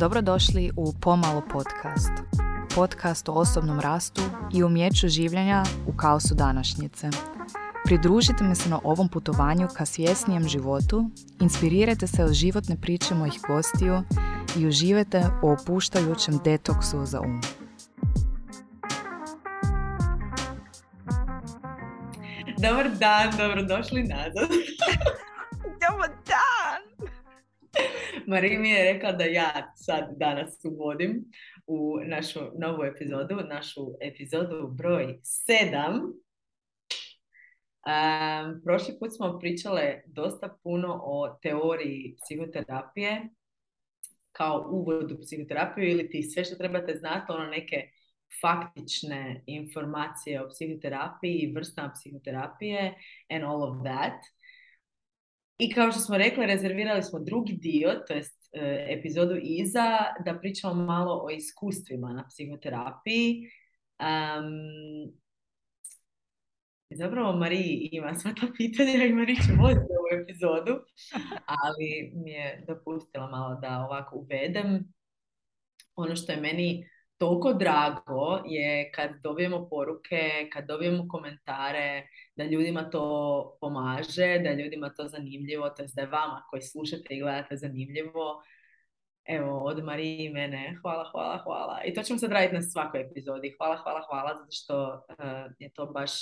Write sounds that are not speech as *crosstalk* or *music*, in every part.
Dobrodošli u Pomalo podcast. Podcast o osobnom rastu i umjeću življenja u kaosu današnjice. Pridružite mi se na ovom putovanju ka svjesnijem životu, inspirirajte se od životne priče mojih gostiju i uživajte u opuštajućem detoksu za um. Dobar dan, dobrodošli nazad. *laughs* Dobar dan! Marija mi je rekla da ja sad danas uvodim u našu novu epizodu, našu epizodu broj 7. Um, prošli put smo pričale dosta puno o teoriji psihoterapije kao uvod u psihoterapiju ili ti sve što trebate znati, ono neke faktične informacije o psihoterapiji i vrstama psihoterapije and all of that. I kao što smo rekli, rezervirali smo drugi dio, to jest epizodu iza, da pričamo malo o iskustvima na psihoterapiji. Um, zapravo Mariji ima sva ta pitanja i Mariji će voditi ovu epizodu, ali mi je dopustila malo da ovako uvedem. Ono što je meni toliko drago je kad dobijemo poruke, kad dobijemo komentare, da ljudima to pomaže, da ljudima to zanimljivo, to da je vama koji slušate i gledate zanimljivo. Evo, od Marije i mene, hvala, hvala, hvala. I to ćemo sad raditi na svakoj epizodi. Hvala, hvala, hvala, zato što uh, je to baš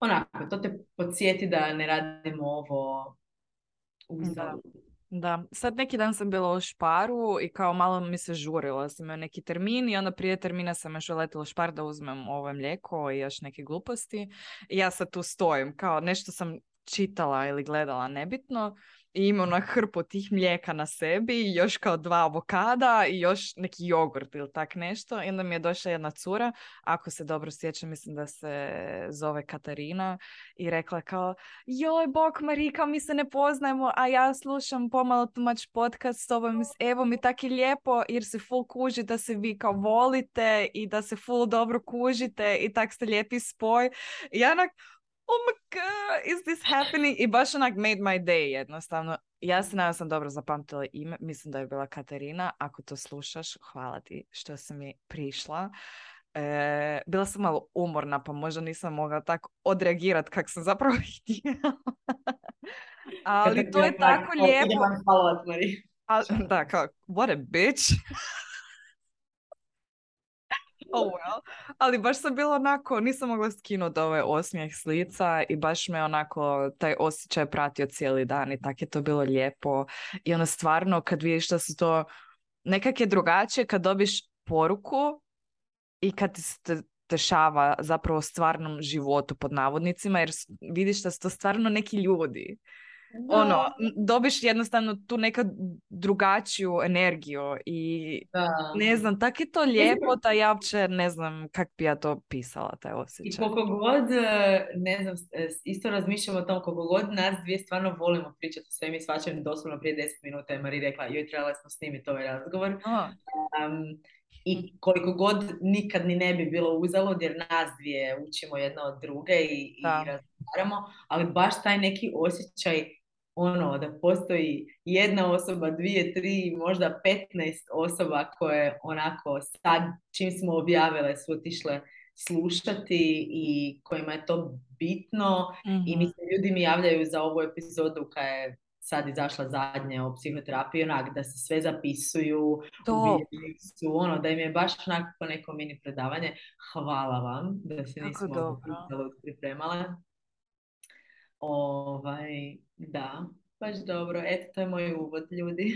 onako, to te podsjeti da ne radimo ovo uzalud. Da, sad neki dan sam bila u Šparu i kao malo mi se žurilo, sam imao neki termin i onda prije termina sam još uletila u Špar da uzmem ovo mlijeko i još neke gluposti. I ja sad tu stojim, kao nešto sam čitala ili gledala nebitno i imao na hrpu tih mlijeka na sebi i još kao dva avokada i još neki jogurt ili tak nešto. I onda mi je došla jedna cura, ako se dobro sjećam, mislim da se zove Katarina i rekla kao joj bok Marika, mi se ne poznajemo, a ja slušam pomalo tumač podcast s tobom, evo mi tako lijepo jer se full kuži da se vi kao volite i da se full dobro kužite i tak ste lijepi spoj. I ja onak, oh my god, is this happening? I baš onak made my day jednostavno. Ja se nadam sam dobro zapamtila ime, mislim da je bila Katarina. Ako to slušaš, hvala ti što si mi prišla. E, bila sam malo umorna, pa možda nisam mogla tako odreagirati kak sam zapravo htjela. *laughs* Ali to je tako lijepo. da, kao, what a bitch. Oh well. Ali baš sam bila onako, nisam mogla skinuti ovaj osmijeh s lica i baš me onako taj osjećaj pratio cijeli dan i tako je to bilo lijepo. I ono stvarno kad vidiš da su to nekak je drugačije kad dobiš poruku i kad se dešava zapravo stvarnom životu pod navodnicima jer vidiš da su to stvarno neki ljudi ono, dobiš jednostavno tu neka drugačiju energiju i ne znam, tako je to lijepo da ja uopće ne znam kak bi ja to pisala, taj osjećaj. I koliko god, e, ne znam, e, isto razmišljamo o tom, koliko god nas dvije stvarno volimo pričati o svemi svačem, doslovno prije deset minuta je Mari rekla, joj trebala smo snimiti ovaj razgovor. Um, i koliko god nikad ni ne bi bilo uzalud jer nas dvije učimo jedna od druge i, i razgovaramo, ali baš taj neki osjećaj ono da postoji jedna osoba, dvije, tri, možda petnaest osoba koje onako sad čim smo objavile su otišle slušati i kojima je to bitno i mi se ljudi mi javljaju za ovu epizodu koja je sad izašla zadnje o psihoterapiji, onak da se sve zapisuju, to. su, ono, da im je baš onako neko mini predavanje. Hvala vam da se nismo pripremale. Ovaj, da, baš dobro. Eto, to je moj uvod, ljudi.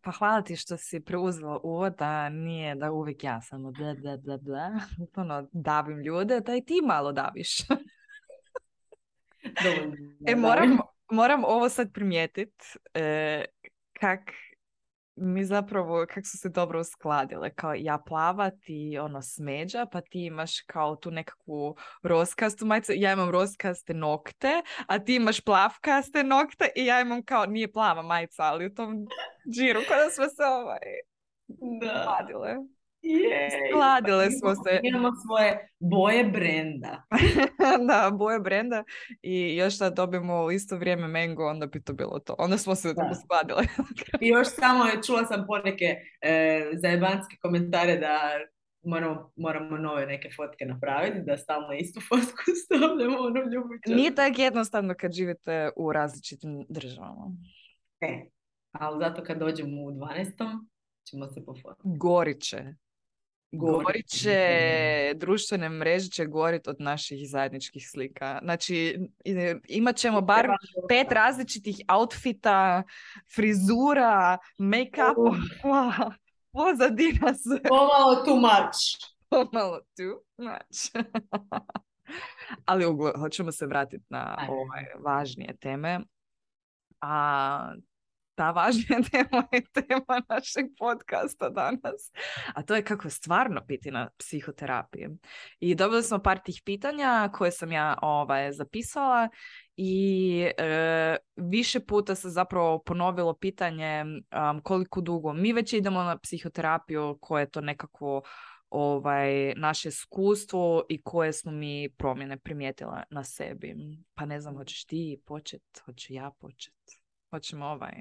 Pa hvala ti što si preuzela uvod, da nije da uvijek ja samo bla bla bla bla, ono, davim ljude, da i ti malo daviš. e, moram, moram ovo sad primijetit, e, kak mi zapravo, kako su se dobro uskladile, kao ja plava, ti ono smeđa, pa ti imaš kao tu nekakvu roskastu majicu, ja imam roskaste nokte, a ti imaš plavkaste nokte i ja imam kao, nije plava majica, ali u tom džiru kada smo se ovaj da. Skladile smo se. Imamo svoje boje brenda. *laughs* da, boje brenda i još da dobijemo u isto vrijeme mango, onda bi to bilo to. Onda smo se uskladile. I još samo čula sam poneke e, zajebanske komentare da moramo, moramo nove neke fotke napraviti, da stalno istu *laughs* fotku stavljamo ono ljubičan. Nije tako jednostavno kad živite u različitim državama. E, ali zato kad dođemo u 12. ćemo se pofotiti. Goriće. Gorit će, društvene mreže će gorit od naših zajedničkih slika. Znači, imat ćemo bar pet različitih outfita, frizura, make-up, *laughs* pozadina sve. Pomalo too much. Pomalo too much. *laughs* Ali hoćemo se vratiti na ovaj, važnije teme. A ta važnija *laughs* tema je tema našeg podcasta danas. A to je kako stvarno piti na psihoterapiji. I dobili smo par tih pitanja koje sam ja ovaj, zapisala i e, više puta se zapravo ponovilo pitanje um, koliko dugo mi već idemo na psihoterapiju, koje je to nekako ovaj, naše iskustvo i koje smo mi promjene primijetile na sebi. Pa ne znam, hoćeš ti počet, hoću ja počet. Hoćemo ovaj...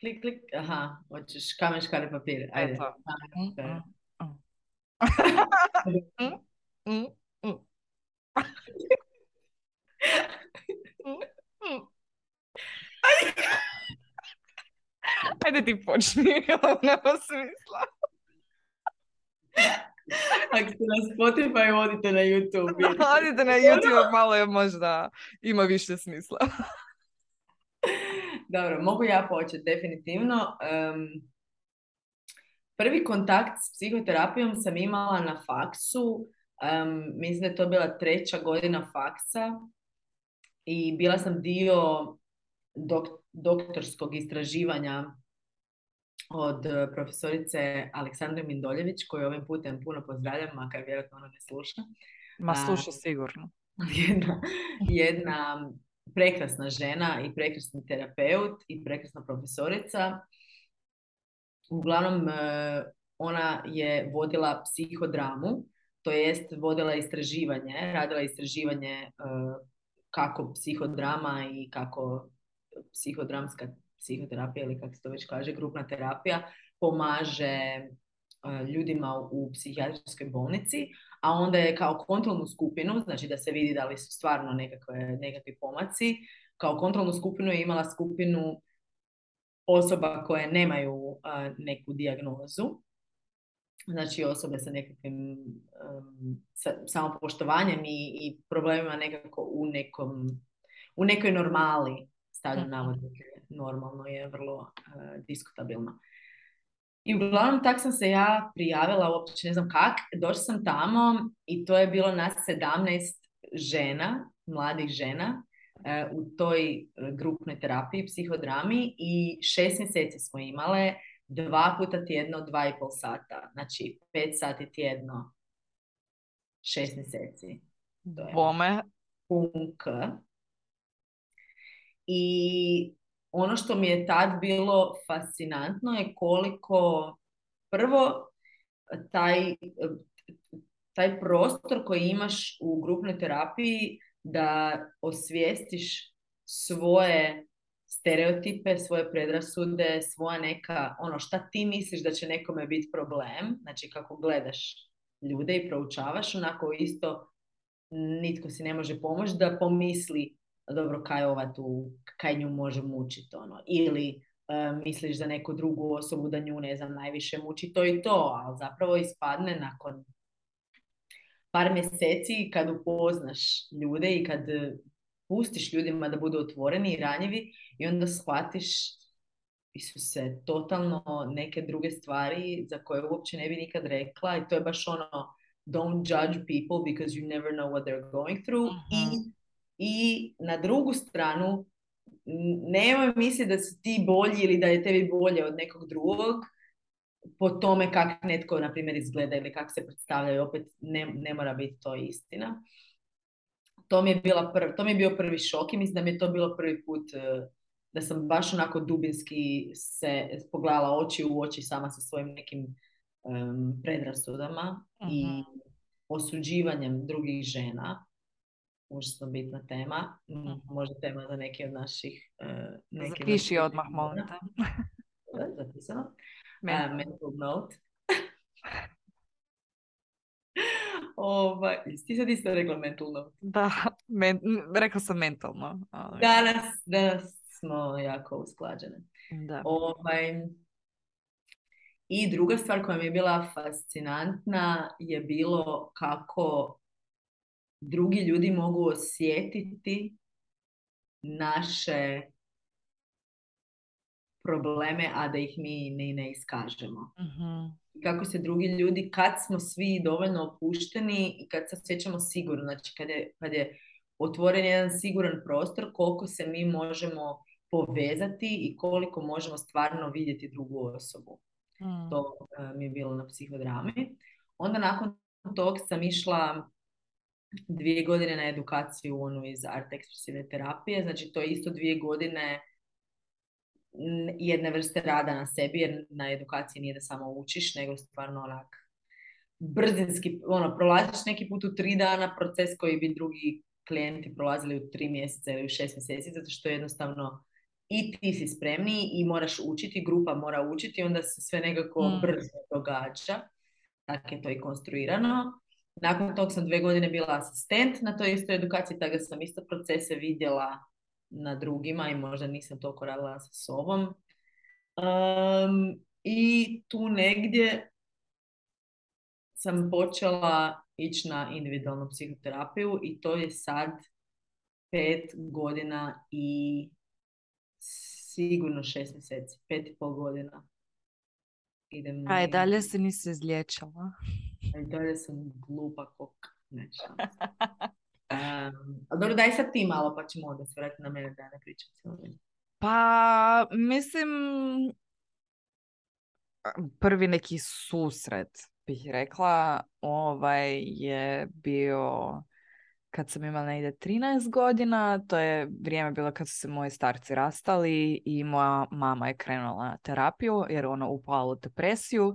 Klik, klik, aha, hoćeš kamen, škare, papir. Ajde. Eto. *laughs* Ajde ti počni, *laughs* ovo nema smisla. Ako ste na Spotify, odite na YouTube. *laughs* odite na YouTube, malo je možda, ima više smisla. Dobro, mogu ja početi, definitivno. prvi kontakt s psihoterapijom sam imala na faksu. mislim da je to bila treća godina faksa i bila sam dio doktorskog istraživanja od profesorice Aleksandre Mindoljević, koju ovim putem puno pozdravljam, makar vjerojatno ona ne sluša. Ma sluša sigurno. *laughs* Jedna, jedna prekrasna žena i prekrasni terapeut i prekrasna profesorica. Uglavnom, e, ona je vodila psihodramu, to jest vodila istraživanje, radila istraživanje e, kako psihodrama i kako psihodramska psihoterapija ili kako se to već kaže, grupna terapija pomaže E, ljudima u psihijatrijskoj bolnici, a onda je kao kontrolnu skupinu, znači da se vidi da li su stvarno nekakve, nekakvi pomaci, kao kontrolnu skupinu je imala skupinu osoba koje nemaju e, neku dijagnozu, znači osobe sa nekakvim um, sa, samopoštovanjem i, i problemima nekako u nekom u nekoj normali stavljam mhm. navodnike normalno je vrlo uh, diskutabilno i uglavnom tak sam se ja prijavila, uopće ne znam kak, došla sam tamo i to je bilo nas 17 žena, mladih žena, e, u toj e, grupnoj terapiji, psihodrami i šest mjeseci smo imale dva puta tjedno, dva i pol sata. Znači, pet sati tjedno, šest mjeseci. Bome. Punk. I ono što mi je tad bilo fascinantno je koliko prvo taj, taj prostor koji imaš u grupnoj terapiji da osvijestiš svoje stereotipe, svoje predrasude, svoja neka, ono šta ti misliš da će nekome biti problem, znači kako gledaš ljude i proučavaš, onako isto nitko si ne može pomoći da pomisli dobro, kaj ova tu, kaj nju može mučiti, ono. Ili e, misliš za neku drugu osobu da nju, ne znam, najviše muči to i to, ali zapravo ispadne nakon par mjeseci kad upoznaš ljude i kad pustiš ljudima da budu otvoreni i ranjivi i onda shvatiš su se totalno neke druge stvari za koje uopće ne bi nikad rekla i to je baš ono don't judge people because you never know what they're going through i mhm i na drugu stranu nemoj misliti da si ti bolji ili da je tebi bolje od nekog drugog po tome kako netko, na primjer, izgleda ili kako se predstavlja i opet ne, ne mora biti to istina. To mi, je bila prv, to mi je bio prvi šok i mislim da mi je to bilo prvi put e, da sam baš onako dubinski se pogledala oči u oči sama sa svojim nekim predrasudama i mhm. osuđivanjem drugih žena. Užasno bitna tema. Možda tema za neki od naših... Uh, neki Zapiši odmah, molim te. *laughs* Zapisano. Mental, uh, mental note. *laughs* Ovaj, ti sad isto rekla mentalno. Da, men, rekla sam mentalno. Ali... Danas, danas smo jako usklađene. Da. Ovaj, I druga stvar koja mi je bila fascinantna je bilo kako drugi ljudi mogu osjetiti naše probleme, a da ih mi ni ne iskažemo. mm Kako se drugi ljudi, kad smo svi dovoljno opušteni i kad se osjećamo sigurno, znači kad je, kad je otvoren jedan siguran prostor, koliko se mi možemo povezati i koliko možemo stvarno vidjeti drugu osobu. Mm. To uh, mi je bilo na psihodrami. Onda nakon tog sam išla dvije godine na edukaciju onu iz art ekspresivne terapije. Znači to je isto dvije godine jedne vrste rada na sebi, jer na edukaciji nije da samo učiš, nego stvarno onak brzinski, ono, prolaziš neki put u tri dana proces koji bi drugi klijenti prolazili u tri mjeseca ili u šest mjeseci, zato što jednostavno i ti si spremniji i moraš učiti, grupa mora učiti, onda se sve nekako mm. brzo događa. Tako je to i konstruirano. Nakon tog sam dve godine bila asistent na toj istoj edukaciji, tako da sam isto procese vidjela na drugima i možda nisam toliko radila sa sobom. Um, I tu negdje sam počela ići na individualnu psihoterapiju i to je sad pet godina i sigurno šest mjeseci, pet i pol godina. Idem A i dalje se nisi izliječila? I dalje sam glupa kok. Neća. *laughs* Um, dobro, daj sad ti malo pa ćemo onda se vratiti na mene da ne pričam Pa, mislim, prvi neki susret bih rekla, ovaj je bio kad sam imala negdje 13 godina, to je vrijeme bilo kad su se moji starci rastali i moja mama je krenula na terapiju jer ona upala u depresiju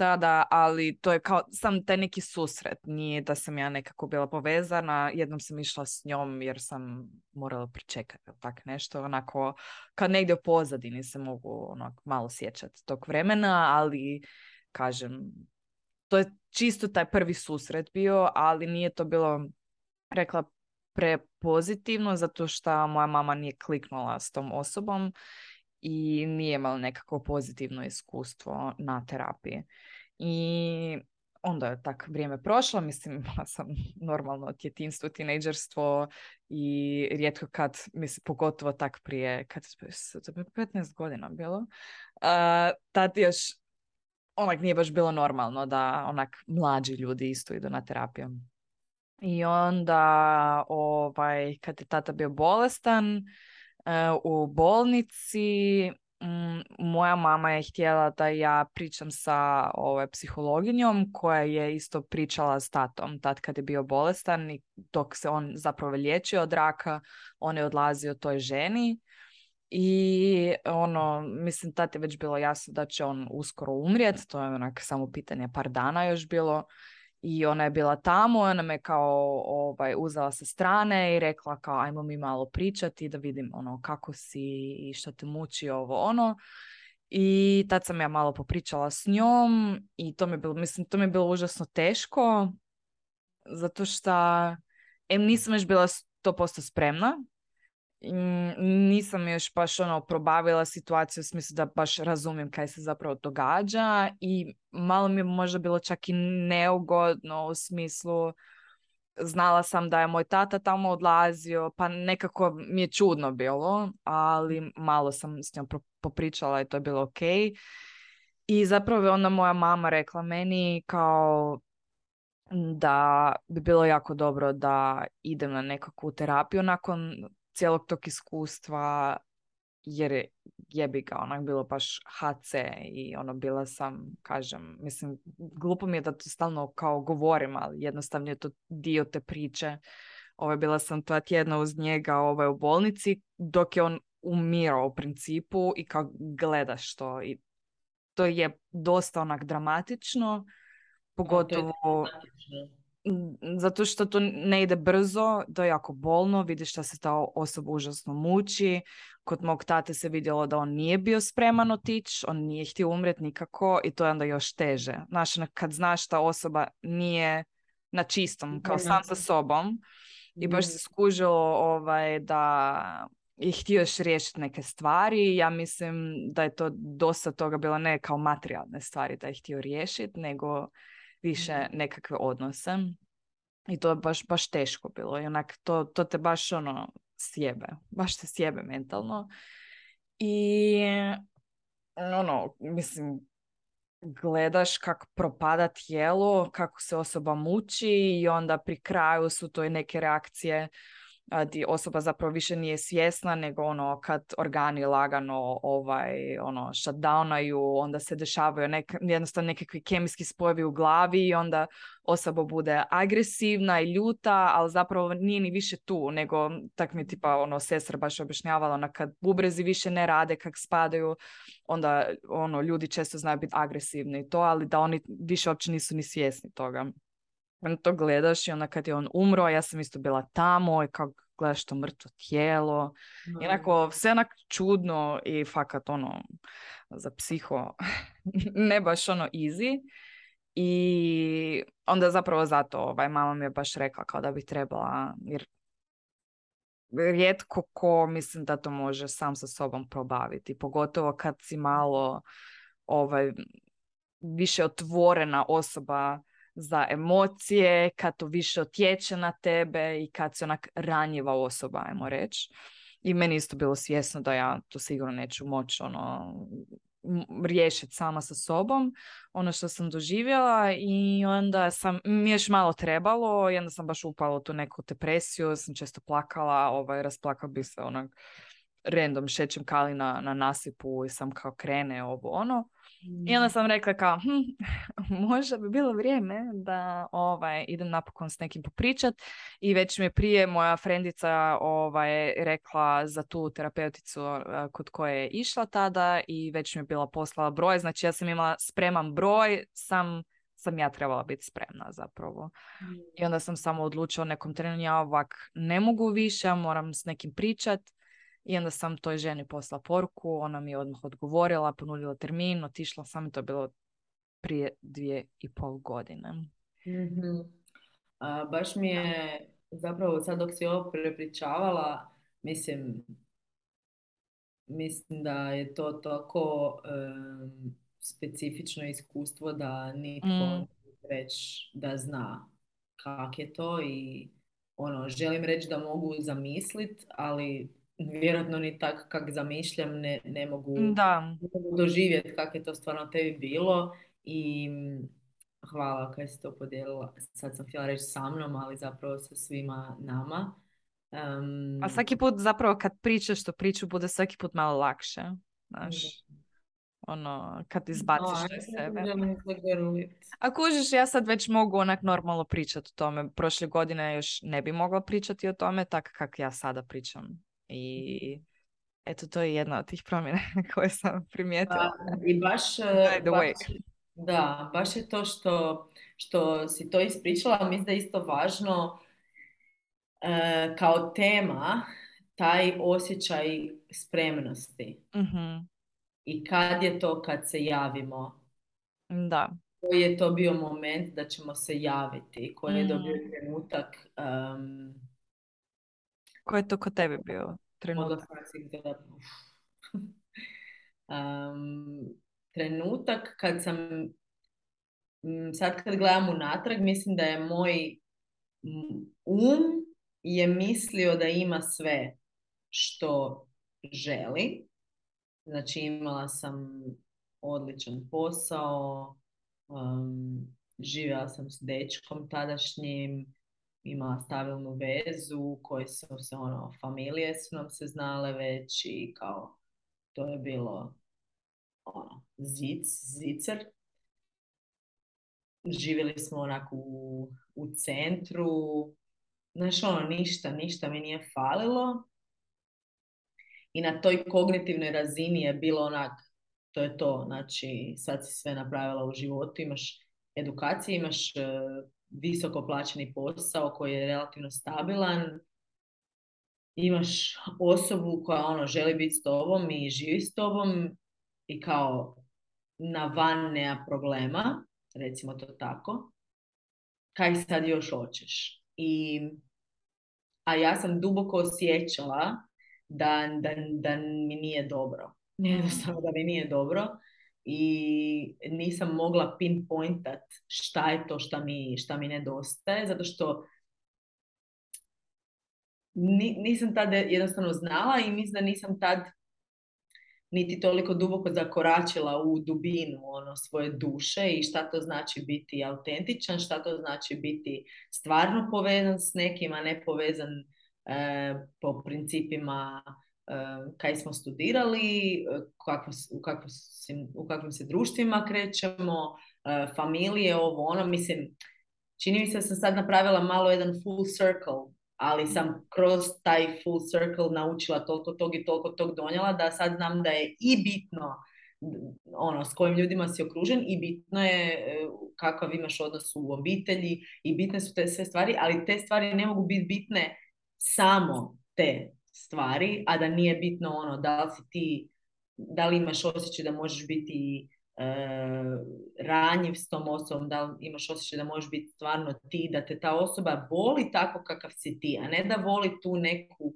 tada, ali to je kao sam taj neki susret, nije da sam ja nekako bila povezana, jednom sam išla s njom jer sam morala pričekati tak nešto, onako kad negdje u pozadini se mogu onako malo sjećati tog vremena, ali kažem, to je čisto taj prvi susret bio, ali nije to bilo rekla prepozitivno zato što moja mama nije kliknula s tom osobom i nije imala nekako pozitivno iskustvo na terapiji. I onda je tak vrijeme prošlo, mislim, *laughs* imala sam normalno tjetinstvo, tinejdžerstvo i rijetko kad, mislim, pogotovo tak prije, kad je 15 godina bilo, uh, tad još onak nije baš bilo normalno da onak mlađi ljudi isto idu na terapiju. I onda, ovaj, kad je tata bio bolestan, u bolnici mm, moja mama je htjela da ja pričam sa ovaj, psihologinjom koja je isto pričala s tatom tad kad je bio bolestan i dok se on zapravo liječio od raka, on je odlazio toj ženi i ono, mislim, tad je već bilo jasno da će on uskoro umrijeti, to je onak samo pitanje par dana još bilo i ona je bila tamo, ona me kao ovaj, uzela sa strane i rekla kao ajmo mi malo pričati da vidim ono kako si i što te muči ovo ono. I tad sam ja malo popričala s njom i to mi je bilo, mislim, to mi je bilo užasno teško zato što em nisam još bila 100% spremna nisam još baš ono probavila situaciju u smislu da baš razumijem kaj se zapravo događa i malo mi je možda bilo čak i neugodno u smislu znala sam da je moj tata tamo odlazio pa nekako mi je čudno bilo ali malo sam s njom popričala i to je bilo ok i zapravo je onda moja mama rekla meni kao da bi bilo jako dobro da idem na nekakvu terapiju nakon cijelog tog iskustva jer jebi ga, onak bilo baš HC i ono bila sam, kažem, mislim, glupo mi je da to stalno kao govorim, ali jednostavno je to dio te priče. Ovo, bila sam dva tjedna uz njega ovaj, u bolnici dok je on umirao u principu i kao gledaš to i što je dosta onak dramatično, pogotovo zato što to ne ide brzo, to je jako bolno, vidiš da se ta osoba užasno muči. Kod mog tate se vidjelo da on nije bio spreman otići, on nije htio umret nikako i to je onda još teže. Znaš, kad znaš ta osoba nije na čistom, kao sam sa sobom i baš se skužilo ovaj, da je htio još riješiti neke stvari. Ja mislim da je to dosta toga bilo ne kao materijalne stvari da je htio riješiti, nego više mhm. nekakve odnose. I to je baš, baš teško bilo. I onak, to, to te baš ono sjebe. Baš te sjebe mentalno. I ono, mislim, gledaš kako propada tijelo, kako se osoba muči i onda pri kraju su to i neke reakcije di osoba zapravo više nije svjesna, nego ono kad organi lagano ovaj, ono, shutdownaju, onda se dešavaju nek, jednostavno nekakvi kemijski spojevi u glavi i onda osoba bude agresivna i ljuta, ali zapravo nije ni više tu, nego tak mi tipa ono sestra baš objašnjavala, ona kad bubrezi više ne rade kak spadaju, onda ono ljudi često znaju biti agresivni i to, ali da oni više uopće nisu ni svjesni toga to gledaš i onda kad je on umro, ja sam isto bila tamo i kako gledaš to mrtvo tijelo. Mm. Inako, sve onak čudno i fakat ono, za psiho, *laughs* ne baš ono easy. I onda zapravo zato ovaj, mama mi je baš rekla kao da bi trebala, jer rijetko ko mislim da to može sam sa sobom probaviti. Pogotovo kad si malo ovaj, više otvorena osoba za emocije, kad to više otječe na tebe i kad si onak ranjiva osoba, ajmo reći. I meni isto bilo svjesno da ja to sigurno neću moći ono, riješiti sama sa sobom ono što sam doživjela i onda sam, mi još malo trebalo i onda sam baš upala u tu neku depresiju, sam često plakala, ovaj, rasplakala bi se onak random šećem kali na, na nasipu i sam kao krene ovo ono. I onda mm. sam rekla kao, hm, *laughs* možda bi bilo vrijeme da ovaj, idem napokon s nekim popričat i već mi je prije moja frendica ovaj, rekla za tu terapeuticu kod koje je išla tada i već mi je bila poslala broj, znači ja sam imala spreman broj, sam sam ja trebala biti spremna zapravo. I onda sam samo odlučila nekom trenu, ja ovak ne mogu više, moram s nekim pričat i onda sam toj ženi poslala poruku, ona mi je odmah odgovorila, ponudila termin, otišla sam i to je bilo prije dvije i pol godine. mm baš mi je zapravo sad dok si ovo prepričavala, mislim, mislim da je to tako specifično iskustvo da nitko mm. već da zna kak je to i ono, želim reći da mogu zamisliti, ali vjerojatno ni tak kak zamišljam ne, ne, mogu, da. doživjeti kak je to stvarno tebi bilo i hvala kad si to podijelila. Sad sam htjela reći sa mnom, ali zapravo sa svima nama. A svaki put zapravo kad pričaš to priču bude svaki put malo lakše. Znaš, ono, kad izbaciš iz sebe. A kužiš, ja sad već mogu onak normalno pričati o tome. Prošle godine još ne bi mogla pričati o tome, tak kak ja sada pričam. I eto, to je jedna od tih promjena *laughs* koje sam primijetila. I baš, e, baš, da, baš je to što, što si to ispričala, mislim da je isto važno e, kao tema taj osjećaj spremnosti. mm I kad je to kad se javimo? Da. Koji je to bio moment da ćemo se javiti? Koji je dobio mhm. trenutak Ko je to kod tebe bio trenutak? um, *laughs* trenutak kad sam, sad kad gledam unatrag, mislim da je moj um je mislio da ima sve što želi. Znači imala sam odličan posao, um, živjela sam s dečkom tadašnjim, imala stabilnu vezu koje su se ono, familije su nam se znale već i kao to je bilo ono, zic, zicer. Živjeli smo onako u, u centru, znaš ono, ništa, ništa mi nije falilo. I na toj kognitivnoj razini je bilo onak, to je to. Znači, sad si sve napravila u životu, imaš edukacije, imaš visoko plaćeni posao koji je relativno stabilan, imaš osobu koja ono želi biti s tobom i živi s tobom i kao na van nema problema, recimo to tako, kaj sad još hoćeš. I, a ja sam duboko osjećala da, da, da mi nije dobro. Jednostavno da mi nije dobro i nisam mogla pinpointat šta je to šta mi, šta mi nedostaje, zato što nisam tad jednostavno znala i mislim da nisam tad niti toliko duboko zakoračila u dubinu ono svoje duše i šta to znači biti autentičan, šta to znači biti stvarno povezan s nekim, a ne povezan e, po principima kaj smo studirali, kako, u, kakvim, u kakvim se društvima krećemo, familije, ovo ono, mislim, čini mi se da sam sad napravila malo jedan full circle ali sam kroz taj full circle naučila toliko tog i toliko tog donijela da sad znam da je i bitno ono, s kojim ljudima si okružen i bitno je kakav imaš odnos u obitelji i bitne su te sve stvari, ali te stvari ne mogu biti bitne samo te stvari, a da nije bitno ono da li si ti, da li imaš osjećaj da možeš biti E, ranjiv s tom osobom, da imaš osjećaj da možeš biti stvarno ti, da te ta osoba voli tako kakav si ti, a ne da voli tu neku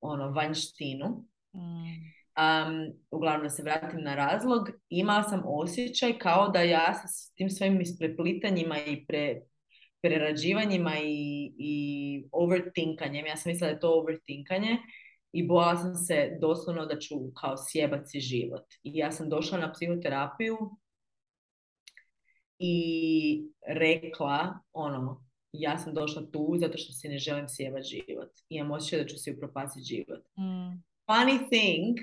ono, vanjštinu. Mm. Um, uglavnom da se vratim na razlog, imala sam osjećaj kao da ja sa tim svojim ispreplitanjima i pre, prerađivanjima i, i overthinkanjem, ja sam mislila da je to overthinkanje, i bojala sam se doslovno da ću kao sjebaci život. I ja sam došla na psihoterapiju i rekla, ono, ja sam došla tu zato što si ne želim sjebat život. I imam osjećaj da ću si upropasiti život. Mm. Funny thing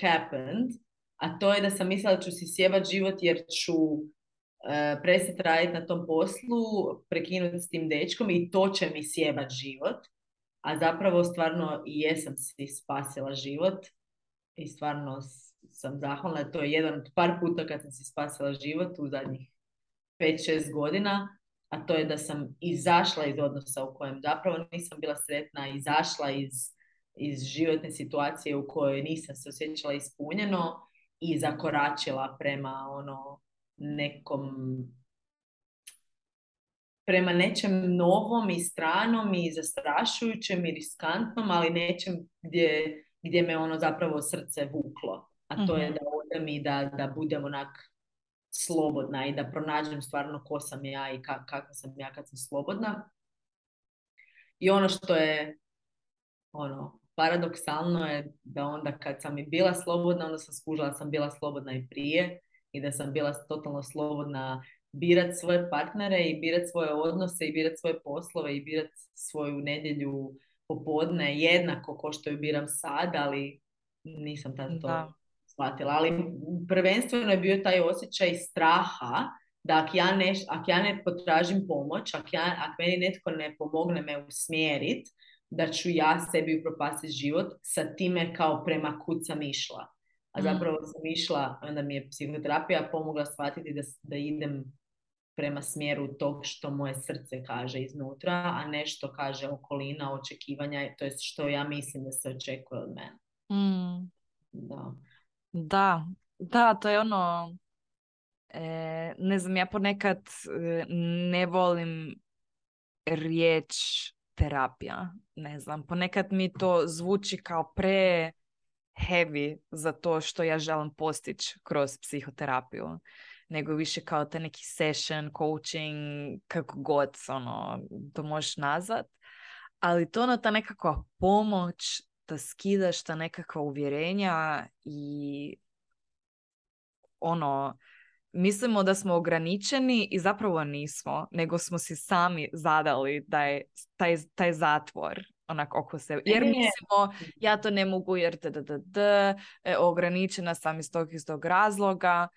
happened, a to je da sam mislila da ću si sjebat život jer ću prestati raditi na tom poslu, prekinuti s tim dečkom i to će mi sjebat život a zapravo stvarno i jesam si spasila život i stvarno sam zahvalna. To je jedan od par puta kad sam si spasila život u zadnjih 5-6 godina, a to je da sam izašla iz odnosa u kojem zapravo nisam bila sretna, izašla iz, iz životne situacije u kojoj nisam se osjećala ispunjeno i zakoračila prema ono nekom prema nečem novom i stranom i zastrašujućem i riskantnom, ali nečem gdje, gdje me ono zapravo srce vuklo. A to je mhm. da odem i da, da budem onak slobodna i da pronađem stvarno ko sam ja i ka, kakva sam ja kad sam slobodna. I ono što je ono, paradoksalno je da onda kad sam i bila slobodna, onda sam skužila da sam bila slobodna i prije i da sam bila totalno slobodna birat svoje partnere i birat svoje odnose i birat svoje poslove i birat svoju nedjelju popodne jednako ko što ju biram sad, ali nisam tad to shvatila. Ali prvenstveno je bio taj osjećaj straha da ako ja ne, ak ja ne potražim pomoć, ako, ja, ak meni netko ne pomogne me usmjerit, da ću ja sebi upropastiti život sa time kao prema kud sam išla. A mm. zapravo sam išla, onda mi je psihoterapija pomogla shvatiti da, da idem prema smjeru tog što moje srce kaže iznutra, a ne što kaže okolina, očekivanja, to je što ja mislim da se očekuje od mene. Mm. Da. Da, da, to je ono, e, ne znam, ja ponekad e, ne volim riječ terapija, ne znam, ponekad mi to zvuči kao pre heavy za to što ja želim postići kroz psihoterapiju nego više kao te neki session, coaching, kako god ono, to možeš nazvat. Ali to ono ta nekakva pomoć da skidaš ta nekakva uvjerenja i ono, mislimo da smo ograničeni i zapravo nismo, nego smo si sami zadali da je taj, taj zatvor onak oko sebe. Jer mislimo, ja to ne mogu jer da, da, da, e, ograničena sam iz tog iz tog razloga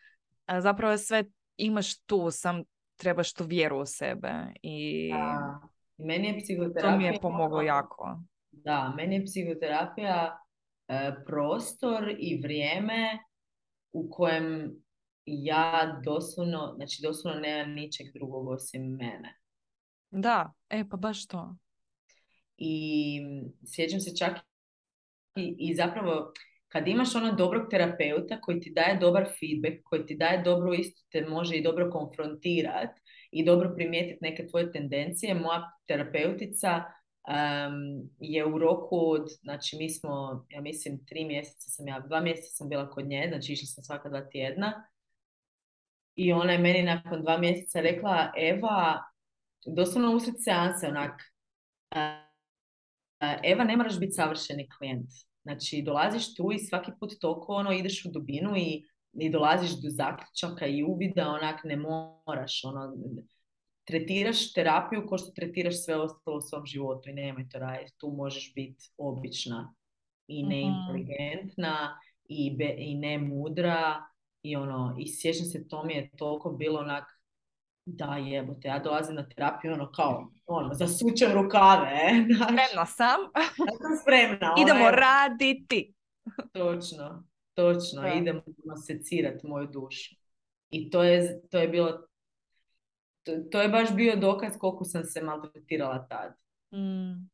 zapravo sve imaš tu, sam trebaš tu vjeru u sebe. I da. Meni je psihoterapija... To mi je pomoglo jako. Da, meni je psihoterapija e, prostor i vrijeme u kojem ja doslovno, znači doslovno nema ničeg drugog osim mene. Da, e pa baš to. I sjećam se čak i, i zapravo kad imaš ono dobrog terapeuta koji ti daje dobar feedback, koji ti daje dobro isto, te može i dobro konfrontirati i dobro primijetiti neke tvoje tendencije, moja terapeutica um, je u roku od, znači mi smo, ja mislim, tri mjeseca sam ja, dva mjeseca sam bila kod nje, znači išla sam svaka dva tjedna i ona je meni nakon dva mjeseca rekla, Eva, doslovno usred seanse onak, Eva, ne moraš biti savršeni klijent. Znači, dolaziš tu i svaki put toliko ono, ideš u dubinu i, i dolaziš do zaključaka i uvida, onak ne moraš, ono, tretiraš terapiju kao što tretiraš sve ostalo u svom životu i nemoj to raditi. Tu možeš biti obična i mhm. neinteligentna i, be, i ne mudra i ono, i sjećam se, to mi je toliko bilo onak, da jebote, ja dolazim na terapiju ono kao, ono, zasučem rukave. E, *laughs* spremna sam. Ja sam spremna. Idemo raditi. Točno, točno. Da. Idemo secirati moju dušu. I to je, to je bilo, to, to, je baš bio dokaz koliko sam se maltretirala tad. Mm.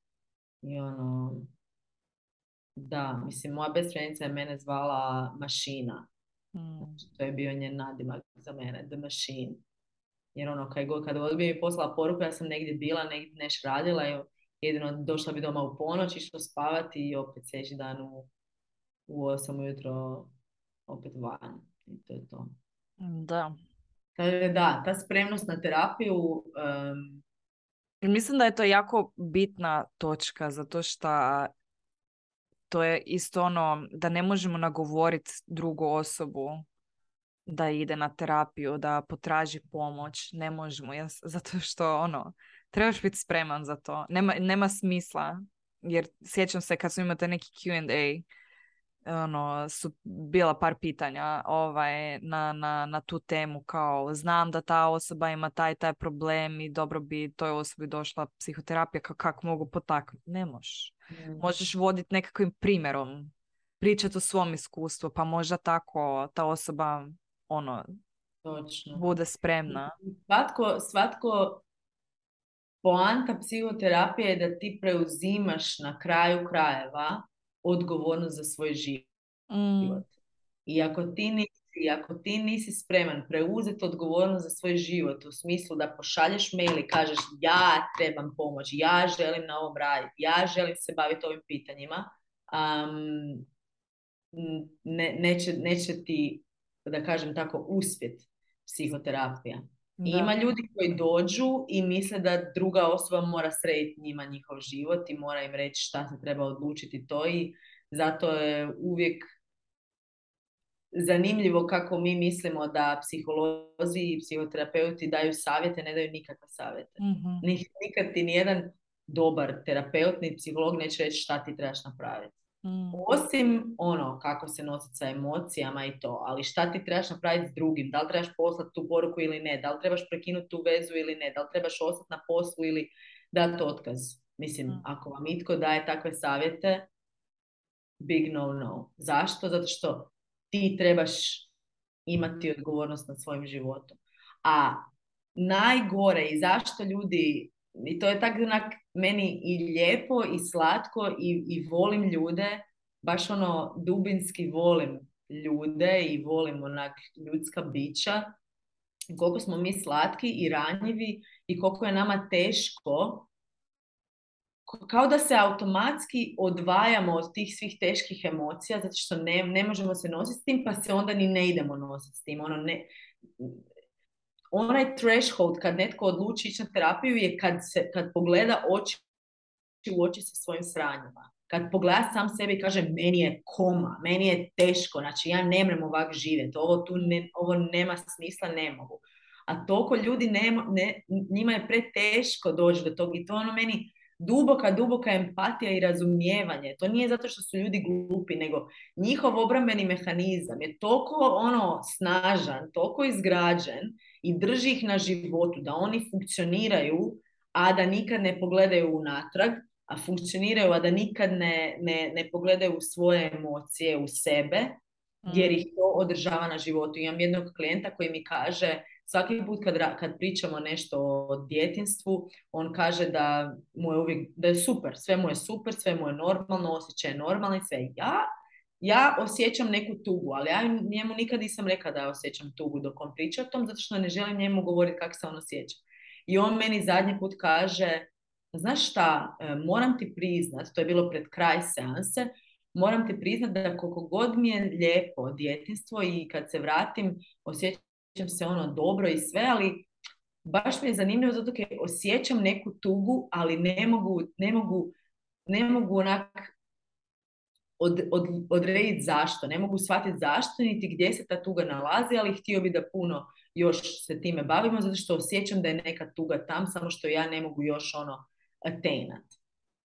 I ono, da, mislim, moja best je mene zvala mašina. Mm. Znači, to je bio njen nadimak za mene, The Machine. Jer ono, kad, kad bi mi poslala poruku, ja sam negdje bila, negdje neš radila i jedino došla bi doma u ponoć, išla spavati i opet sljedeći dan u, u 8 ujutro opet van. I to je to. Da. Da, ta spremnost na terapiju... Um... Mislim da je to jako bitna točka, zato što to je isto ono da ne možemo nagovoriti drugu osobu da ide na terapiju, da potraži pomoć. Ne možemo, *laughs* zato što ono, trebaš biti spreman za to. Nema, nema smisla, jer sjećam se kad su imate neki Q&A, ono, su bila par pitanja ovaj, na, na, na tu temu kao znam da ta osoba ima taj taj problem i dobro bi toj osobi došla psihoterapija kako mogu potaknuti. Ne možeš. Mm. Možeš voditi nekakvim primjerom, pričati o svom iskustvu, pa možda tako ta osoba ono, Točno. bude spremna. Svatko, svatko poanta psihoterapije je da ti preuzimaš na kraju krajeva odgovornost za svoj život. Mm. I ako ti nisi, ako ti nisi spreman preuzeti odgovornost za svoj život u smislu da pošalješ mail i kažeš ja trebam pomoć, ja želim na ovom raditi, ja želim se baviti ovim pitanjima, um, ne, neće, neće ti da kažem tako, uspjet psihoterapija. I ima ljudi koji dođu i misle da druga osoba mora srediti njima njihov život i mora im reći šta se treba odlučiti to i zato je uvijek zanimljivo kako mi mislimo da psiholozi i psihoterapeuti daju savjete, ne daju nikakve savjete. Mm-hmm. Nikad ti nijedan dobar terapeut ni psiholog neće reći šta ti trebaš napraviti. Mm. Osim ono kako se nositi sa emocijama i to, ali šta ti trebaš napraviti s drugim, da li trebaš poslati tu poruku ili ne, da li trebaš prekinuti tu vezu ili ne, da li trebaš ostati na poslu ili dati otkaz. Mislim, mm. ako vam itko daje takve savjete, big no no. Zašto? Zato što ti trebaš imati odgovornost nad svojim životom. A najgore i zašto ljudi i to je tako onak meni i lijepo i slatko i, i volim ljude, baš ono dubinski volim ljude i volim onak ljudska bića, koliko smo mi slatki i ranjivi i koliko je nama teško kao da se automatski odvajamo od tih svih teških emocija zato što ne, ne možemo se nositi s tim pa se onda ni ne idemo nositi s tim. Ono ne, onaj threshold kad netko odluči ići na terapiju je kad, se, kad pogleda oči u oči sa svojim sranjima. Kad pogleda sam sebe i kaže meni je koma, meni je teško, znači ja ne mogu ovak živjeti, ovo tu ne, ovo nema smisla, ne mogu. A toliko ljudi nema, ne, njima je preteško doći do tog i to ono meni duboka, duboka empatija i razumijevanje. To nije zato što su ljudi glupi, nego njihov obrambeni mehanizam je toliko ono snažan, toliko izgrađen i drži ih na životu, da oni funkcioniraju, a da nikad ne pogledaju unatrag, a funkcioniraju, a da nikad ne, ne, ne pogledaju svoje emocije u sebe jer ih to održava na životu. Imam jednog klijenta koji mi kaže svaki put kad, kad pričamo nešto o djetinstvu, on kaže da mu je uvijek, da je super, sve mu je super, sve mu je normalno, osjećaj je normalni, sve. Ja, ja osjećam neku tugu, ali ja njemu nikad nisam rekla da osjećam tugu dok on priča o tom, zato što ne želim njemu govoriti kako se on osjeća. I on meni zadnji put kaže, znaš šta, e, moram ti priznat, to je bilo pred kraj seanse, moram ti priznat da koliko god mi je lijepo djetinstvo i kad se vratim osjećam se ono dobro i sve, ali baš mi je zanimljivo zato jer osjećam neku tugu, ali ne mogu, ne mogu, ne mogu onak od, od, odrediti zašto. Ne mogu shvatiti zašto niti gdje se ta tuga nalazi, ali htio bi da puno još se time bavimo, zato što osjećam da je neka tuga tam, samo što ja ne mogu još ono attainat.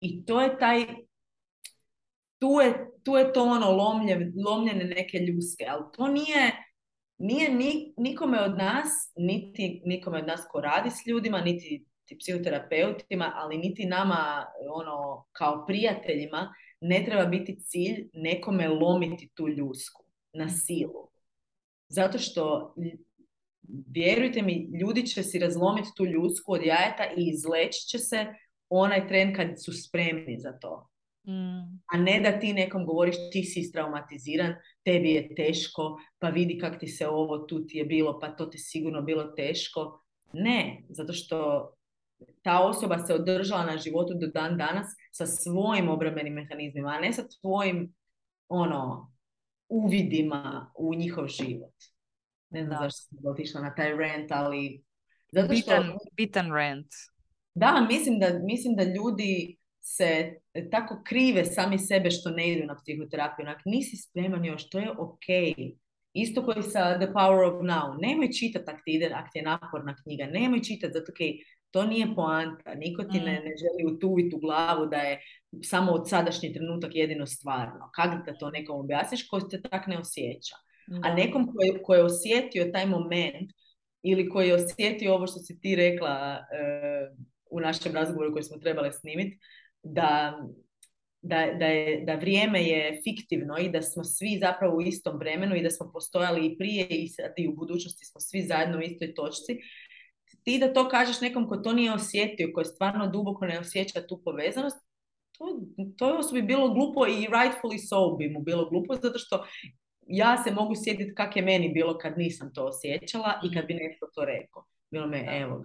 I to je taj tu je, tu je to ono lomlje, lomljene neke ljuske, ali to nije, nije ni, nikome od nas, niti nikome od nas ko radi s ljudima, niti ti psihoterapeutima, ali niti nama ono kao prijateljima ne treba biti cilj nekome lomiti tu ljusku na silu. Zato što vjerujte mi, ljudi će si razlomiti tu ljusku od jajeta i izleći će se onaj tren kad su spremni za to. Mm. A ne da ti nekom govoriš ti si traumatiziran, tebi je teško, pa vidi kak ti se ovo tu ti je bilo, pa to ti sigurno bilo teško. Ne, zato što ta osoba se održala na životu do dan danas sa svojim obrambenim mehanizmima, a ne sa tvojim ono, uvidima u njihov život. Ne znam zašto sam otišla na taj rant, ali... Zato što, bitan, bitan rant. Da, mislim da, mislim da ljudi se tako krive sami sebe što ne idu na psihoterapiju. Onak, nisi spreman još, to je ok. Isto koji sa The Power of Now. Nemoj čitati ako ti ide, ako ti je naporna knjiga. Nemoj čitati, zato ok, to nije poanta. Niko ti ne, mm. ne želi utuviti u glavu da je samo od sadašnji trenutak jedino stvarno. Kako da to nekom objasniš ko se tak ne osjeća. A nekom ko je, osjetio taj moment ili koji je osjetio ovo što si ti rekla uh, u našem razgovoru koji smo trebali snimiti, da, da, da, je, da vrijeme je fiktivno i da smo svi zapravo u istom vremenu i da smo postojali i prije i sad i u budućnosti smo svi zajedno u istoj točci. Ti da to kažeš nekom ko to nije osjetio, ko je stvarno duboko ne osjeća tu povezanost, to, to bi bilo glupo i rightfully so bi mu bilo glupo, zato što ja se mogu sjetiti kak je meni bilo kad nisam to osjećala i kad bi netko to rekao. Bilo me, evo,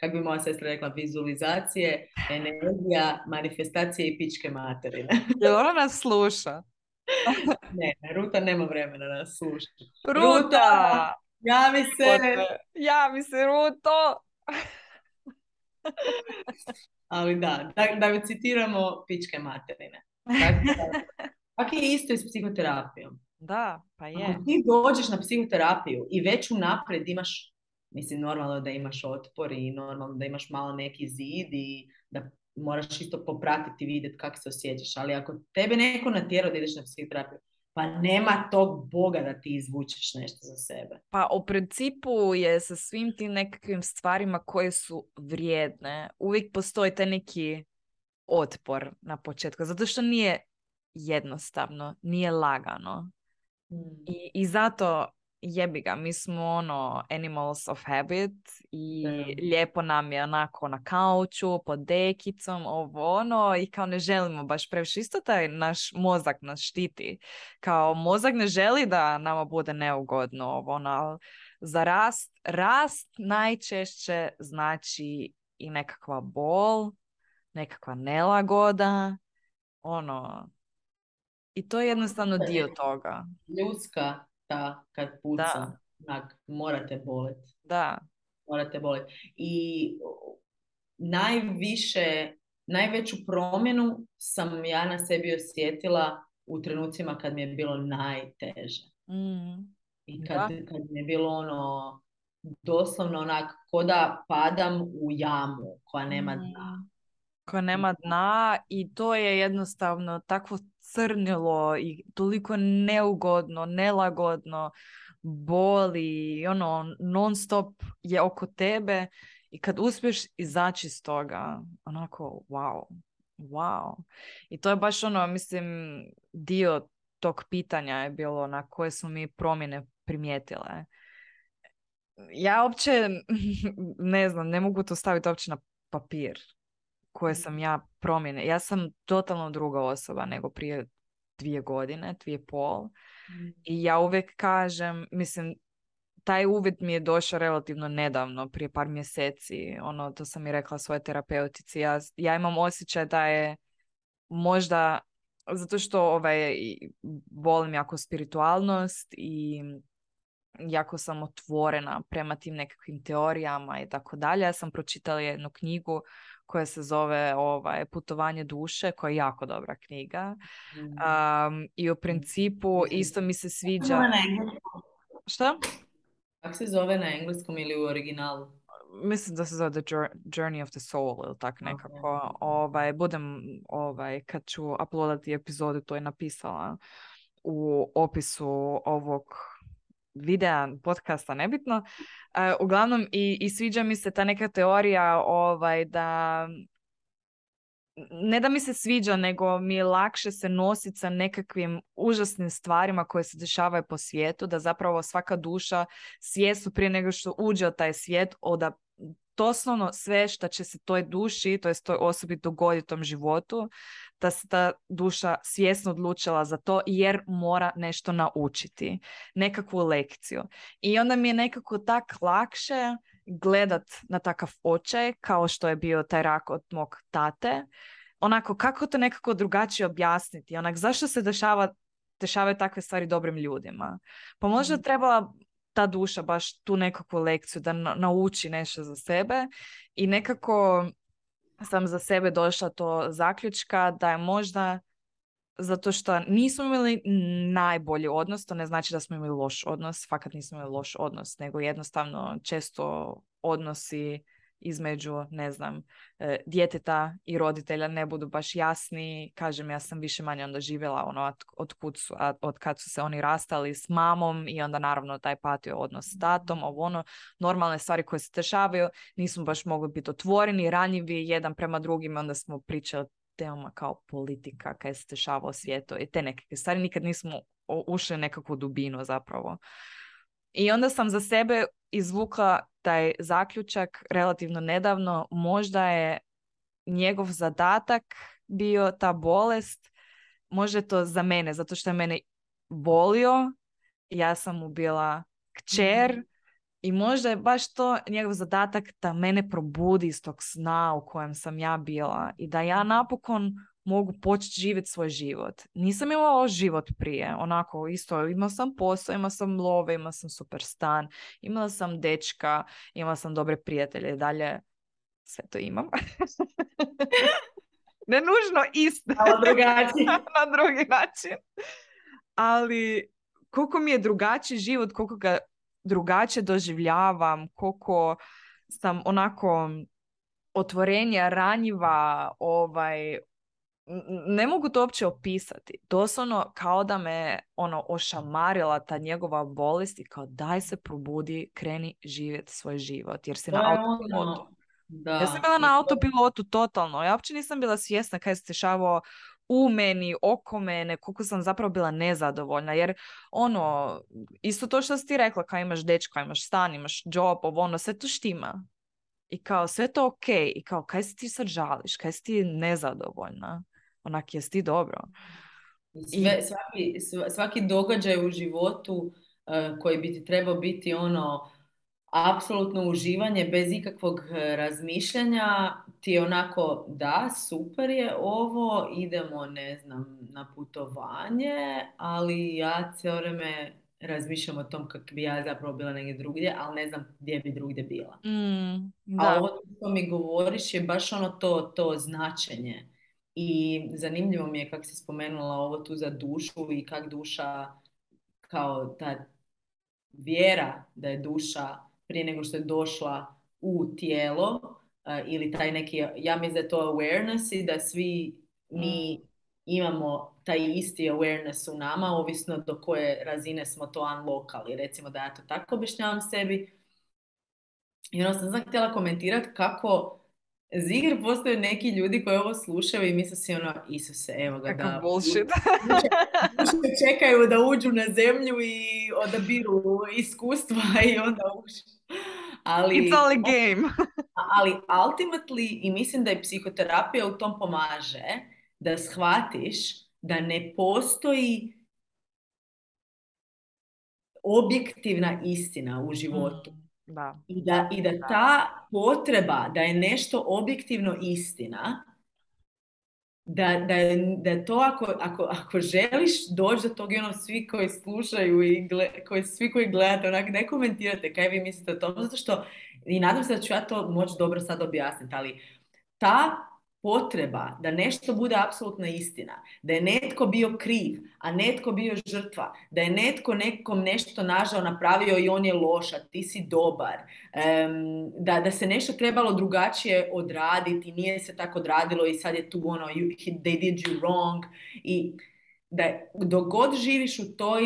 kako bi moja sestra rekla, vizualizacije, energija, manifestacije i pičke materine. *laughs* Jel ona nas sluša? ne, Ruta nema vremena da nas sluša. Ruta! Ruta javi se! Javi se, Ruto! *laughs* Ali da, da, da mi citiramo pičke materine. *laughs* Tako je isto i s psihoterapijom. Da, pa je. Ako ti dođeš na psihoterapiju i već unaprijed imaš Mislim, normalno da imaš otpor i normalno da imaš malo neki zid i da moraš isto popratiti i vidjeti kako se osjećaš. Ali ako tebe neko natjera da ideš na psihoterapiju, pa nema tog Boga da ti izvučeš nešto za sebe. Pa u principu je sa svim tim nekakvim stvarima koje su vrijedne, uvijek postoji taj neki otpor na početku, zato što nije jednostavno, nije lagano. Hmm. I, I zato jebi ga, mi smo ono animals of habit i lijepo nam je onako na kauču, pod dekicom, ovo ono i kao ne želimo baš previše. Isto taj naš mozak nas štiti. Kao mozak ne želi da nama bude neugodno ovo ono, za rast, rast najčešće znači i nekakva bol, nekakva nelagoda, ono, i to je jednostavno dio toga. Ljudska ta kad puca, onak, morate boliti. Da. Morate boliti. I najviše, najveću promjenu sam ja na sebi osjetila u trenucima kad mi je bilo najteže. Mm. I kad, kad mi je bilo ono, doslovno onak, ko da padam u jamu koja nema mm. Koja nema dna i to je jednostavno takvo crnilo i toliko neugodno, nelagodno, boli, ono, non stop je oko tebe i kad uspješ izaći iz toga, onako, wow, wow. I to je baš ono, mislim, dio tog pitanja je bilo na koje su mi promjene primijetile. Ja uopće *laughs* ne znam, ne mogu to staviti uopće na papir koje sam Mhm. ja promjene. Ja sam totalno druga osoba nego prije dvije godine, dvije pol. I ja uvijek kažem, mislim, taj uvid mi je došao relativno nedavno, prije par mjeseci. Ono, to sam i rekla svojoj terapeutici. Ja, ja imam osjećaj da je možda, zato što ovaj, volim jako spiritualnost i jako sam otvorena prema tim nekakvim teorijama i tako dalje. Ja sam pročitala jednu knjigu koja se zove ovaj, Putovanje duše, koja je jako dobra knjiga. Um, I u principu isto mi se sviđa... Šta? Kako se zove na engleskom ili u originalu? Mislim da se zove The Jour- Journey of the Soul ili tak nekako. Ovaj, budem, ovaj, kad ću uploadati epizodu, to je napisala u opisu ovog videa, podcasta, nebitno. E, uglavnom, i, i sviđa mi se ta neka teorija ovaj, da ne da mi se sviđa, nego mi je lakše se nositi sa nekakvim užasnim stvarima koje se dešavaju po svijetu, da zapravo svaka duša svjesno prije nego što uđe u taj svijet, da doslovno sve što će se toj duši, to jest toj osobi dogoditi tom životu, da se ta duša svjesno odlučila za to jer mora nešto naučiti, nekakvu lekciju. I onda mi je nekako tak lakše gledat na takav očaj kao što je bio taj rak od mog tate. Onako, kako to nekako drugačije objasniti? Onak, zašto se dešava, dešavaju takve stvari dobrim ljudima? Pa možda Mhm. trebala ta duša baš tu nekakvu lekciju da na- nauči nešto za sebe i nekako sam za sebe došla do zaključka da je možda zato što nismo imali najbolji odnos, to ne znači da smo imali loš odnos, fakat nismo imali loš odnos, nego jednostavno često odnosi između, ne znam, e, djeteta i roditelja ne budu baš jasni. Kažem, ja sam više manje onda živjela ono od, od, kud su, od kad su se oni rastali s mamom i onda naravno taj patio odnos s tatom, ovo ono, normalne stvari koje se dešavaju, nismo baš mogli biti otvoreni, ranjivi jedan prema drugim, onda smo pričali o temama kao politika, kaj se dešava u svijetu i te nekakve stvari, nikad nismo ušli nekakvu dubinu zapravo. I onda sam za sebe izvukla taj zaključak relativno nedavno, možda je njegov zadatak bio ta bolest, možda je to za mene, zato što je mene volio, ja sam mu bila kćer i možda je baš to njegov zadatak da mene probudi iz tog sna u kojem sam ja bila i da ja napokon mogu početi živjeti svoj život. Nisam imala život prije, onako isto, imala sam posao, imala sam love, imala sam super stan, imala sam dečka, imala sam dobre prijatelje i dalje sve to imam. *laughs* ne nužno isto *laughs* na drugi način. Ali koliko mi je drugačiji život, koliko ga drugačije doživljavam, koliko sam onako otvorenja, ranjiva, ovaj, ne mogu to uopće opisati. Doslovno kao da me ono ošamarila ta njegova bolest i kao daj se probudi, kreni živjeti svoj život jer si To na autopilotu. ono, da. Ja sam bila na to- autopilotu totalno. Ja uopće nisam bila svjesna kaj se dešavao u meni, oko mene, koliko sam zapravo bila nezadovoljna. Jer ono, isto to što si ti rekla, kao imaš dečka, imaš stan, imaš job, ovo ono, sve to štima. I kao sve to ok. I kao kaj se ti sad žališ, kaj si ti nezadovoljna. Onak, jesi ti dobro. I Sve, svaki, sva- svaki događaj u životu eh, koji bi ti trebao biti ono apsolutno uživanje bez ikakvog eh, razmišljanja ti je onako da, super je ovo, idemo ne znam na putovanje, ali ja cijelo vrijeme razmišljam o tom kako bi ja zapravo bila negdje drugdje, ali ne znam gdje bi drugdje bila. Mm, A da. ovo što mi govoriš je baš ono to, to značenje. I zanimljivo mi je kako si spomenula ovo tu za dušu i kak duša kao ta vjera da je duša prije nego što je došla u tijelo a, ili taj neki, ja mislim da je to awareness i da svi mi imamo taj isti awareness u nama, ovisno do koje razine smo to unlockali. Recimo da ja to tako objašnjavam sebi. I onda sam sam htjela komentirati kako Zigr postoje neki ljudi koji ovo slušaju i misle si ono, Isuse, evo ga da... bullshit. čekaju da uđu na zemlju i odabiru iskustva i onda uđu. Ali, It's all a game. ali ultimately, i mislim da i psihoterapija u tom pomaže, da shvatiš da ne postoji objektivna istina u životu. Da. I da, I da ta potreba da je nešto objektivno istina, da, da, da to ako, ako, ako želiš doći do tog i ono svi koji slušaju i koji, svi koji gledate, onak ne komentirate kaj vi mislite o tom, zato što i nadam se da ću ja to moći dobro sad objasniti, ali ta potreba da nešto bude apsolutna istina, da je netko bio kriv, a netko bio žrtva, da je netko nekom nešto nažao napravio i on je loša, ti si dobar, da, da se nešto trebalo drugačije odraditi, nije se tako odradilo i sad je tu ono, they did you wrong i da dok god živiš u toj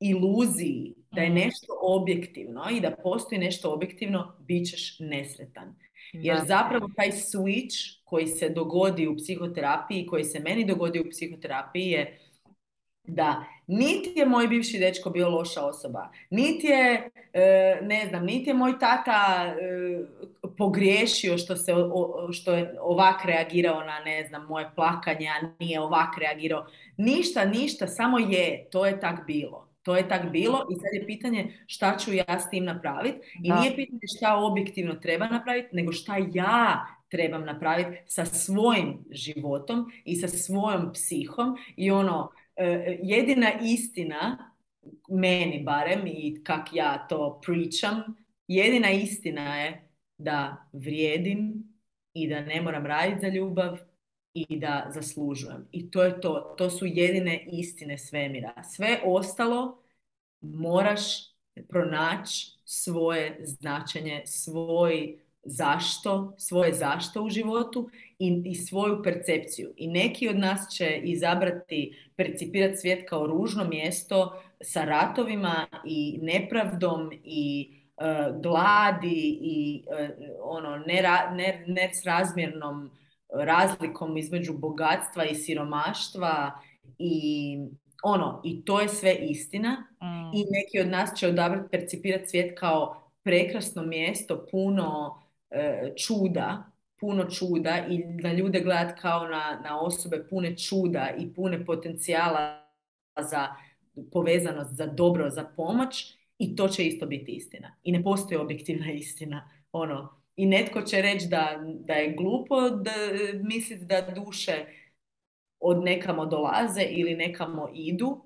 iluziji da je mm. nešto objektivno i da postoji nešto objektivno, bit ćeš nesretan. Jer zapravo taj switch koji se dogodi u psihoterapiji, koji se meni dogodi u psihoterapiji je da niti je moj bivši dečko bio loša osoba, niti je, e, ne znam, niti je moj tata e, pogriješio što, se, što je ovak reagirao na, ne znam, moje plakanje, a nije ovak reagirao. Ništa, ništa, samo je, to je tak bilo. To je tak bilo i sad je pitanje šta ću ja s tim napraviti. I nije pitanje šta objektivno treba napraviti, nego šta ja trebam napraviti sa svojim životom i sa svojom psihom. I ono, e, jedina istina, meni barem i kak ja to pričam, jedina istina je da vrijedim i da ne moram raditi za ljubav i da zaslužujem. I to je to. To su jedine istine svemira. Sve ostalo moraš pronaći svoje značenje, svoj zašto, svoje zašto u životu i, i svoju percepciju. I neki od nas će izabrati, percipirati svijet kao ružno mjesto sa ratovima i nepravdom i uh, gladi i uh, ono nesrazmjernom razlikom između bogatstva i siromaštva i ono, i to je sve istina mm. i neki od nas će odabrati percipirati svijet kao prekrasno mjesto, puno e, čuda, puno čuda i na ljude gledati kao na, na osobe pune čuda i pune potencijala za povezanost, za dobro, za pomoć i to će isto biti istina. I ne postoji objektivna *laughs* istina. Ono, I netko će reći da, da je glupo da misliti da duše od nekamo dolaze ili nekamo idu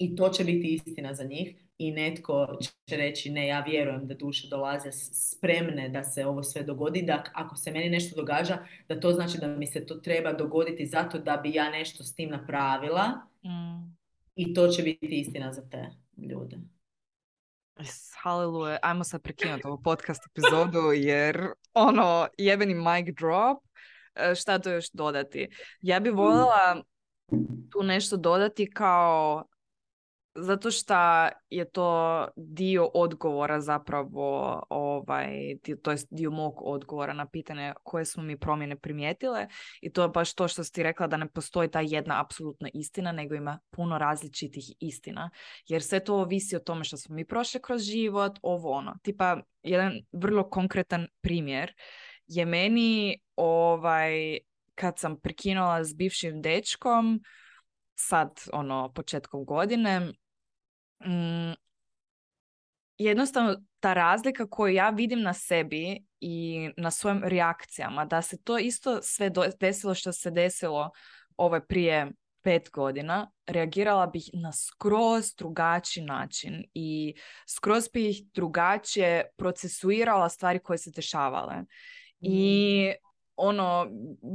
i to će biti istina za njih i netko će reći ne, ja vjerujem da duše dolaze spremne da se ovo sve dogodi, da ako se meni nešto događa, da to znači da mi se to treba dogoditi zato da bi ja nešto s tim napravila mm. i to će biti istina za te ljude. Haleluja, ajmo sad prekinuti ovu podcast epizodu jer ono, jebeni mic drop E, šta to još dodati? Ja bi voljela tu nešto dodati kao zato što je to dio odgovora zapravo ovaj, to je dio mog odgovora na pitanje koje smo mi promjene primijetile i to je baš to što si rekla da ne postoji ta jedna apsolutna istina nego ima puno različitih istina jer sve to ovisi o tome što smo mi prošli kroz život, ovo ono. Tipa jedan vrlo konkretan primjer je meni ovaj, kad sam prekinula s bivšim dečkom, sad ono početkom godine, mm, jednostavno ta razlika koju ja vidim na sebi i na svojim reakcijama, da se to isto sve desilo što se desilo ovaj prije pet godina, reagirala bih na skroz drugačiji način i skroz bih drugačije procesuirala stvari koje se dešavale. I mm. ono,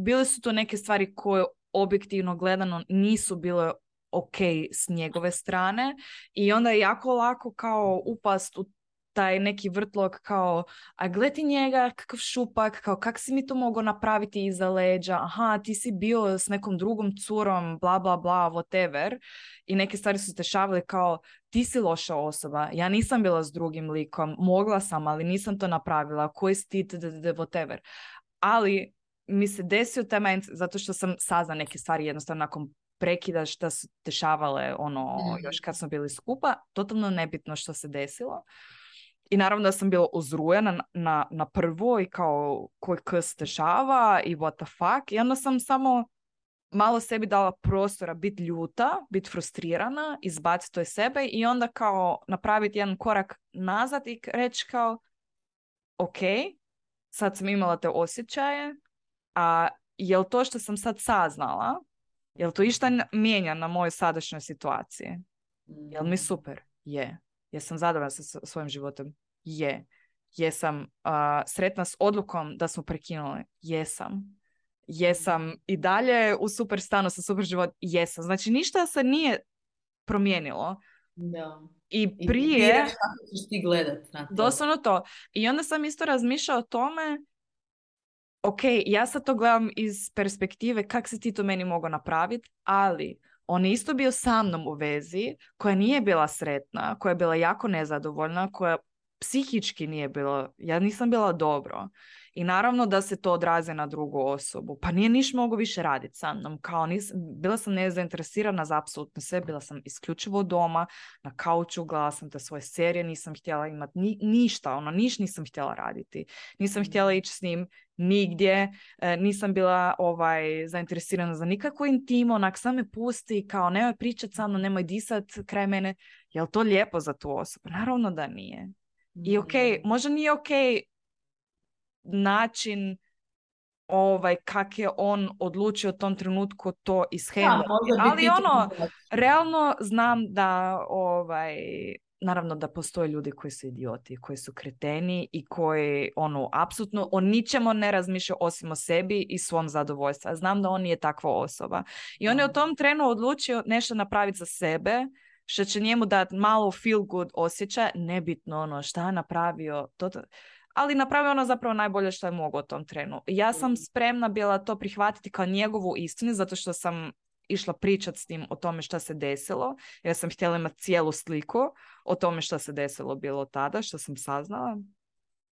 bile su to neke stvari koje objektivno gledano nisu bile ok s njegove strane i onda je jako lako kao upast u taj neki vrtlog kao, a gledi njega, kakav šupak, kao kak si mi to mogao napraviti iza leđa, aha, ti si bio s nekom drugom curom, bla, bla, bla, whatever. I neke stvari su se dešavale kao, ti si loša osoba, ja nisam bila s drugim likom, mogla sam, ali nisam to napravila, koji si ti, whatever. ali mi se desio taj zato što sam saznala neke stvari jednostavno nakon prekida što su dešavale ono Mhm. još kad smo bili skupa, totalno nebitno što se desilo. I naravno da sam bila uzrujena na, na, na prvo i kao koji k se dešava i what the fuck. I onda sam samo malo sebi dala prostora biti ljuta, biti frustrirana, izbaciti to iz sebe i onda kao napraviti jedan korak nazad i reći kao ok, sad sam imala te osjećaje, a jel to što sam sad saznala, jel to išta mijenja na mojoj sadašnjoj situaciji? Jel mi super? Je. Jesam zadovoljna sa svojim životom? Je. Jesam a, sretna s odlukom da smo prekinuli? Jesam. Jesam i dalje u super stanu sa super život? Jesam. Znači ništa se nije promijenilo. Da. I I prije... ćeš ti gledat na to. Doslovno to. I onda sam isto razmišljala o tome, ok, ja sad to gledam iz perspektive kak si ti to meni mogao napraviti, ali on je isto bio sa mnom u vezi, koja nije bila sretna, koja je bila jako nezadovoljna, koja psihički nije bila, ja nisam bila dobro. I naravno da se to odraze na drugu osobu. Pa nije niš mogao više raditi sa mnom. Kao nis, bila sam nezainteresirana za apsolutno sve. Bila sam isključivo doma, na kauču, gledala sam te svoje serije, nisam htjela imati ni, ništa, ono, niš nisam htjela raditi. Nisam Mhm. htjela ići s njim nigdje, e, nisam bila ovaj, zainteresirana za nikakvu intimu, onak sam me pusti, kao nemoj pričat sa mnom, nemoj disat kraj mene. Je to lijepo za tu osobu? Naravno da nije. I ok, Mhm. možda nije ok način ovaj, kak je on odlučio u tom trenutku to bi Ali ono, realno znam da ovaj, naravno da postoje ljudi koji su idioti, koji su kreteni i koji ono, apsolutno o ničemu ne razmišljaju osim o sebi i svom zadovoljstvu. Znam da on nije takva osoba. I on je u tom trenu odlučio nešto napraviti za sebe, što će njemu dati malo feel good osjećaj, nebitno ono šta je napravio, to, to- ali napravio ono zapravo najbolje što je mogao u tom trenu. Ja sam Mhm. spremna bila to prihvatiti kao njegovu istinu, zato što sam išla pričat s njim o tome što se desilo, jer sam htjela imati cijelu sliku o tome što se desilo bilo tada, što sam saznala.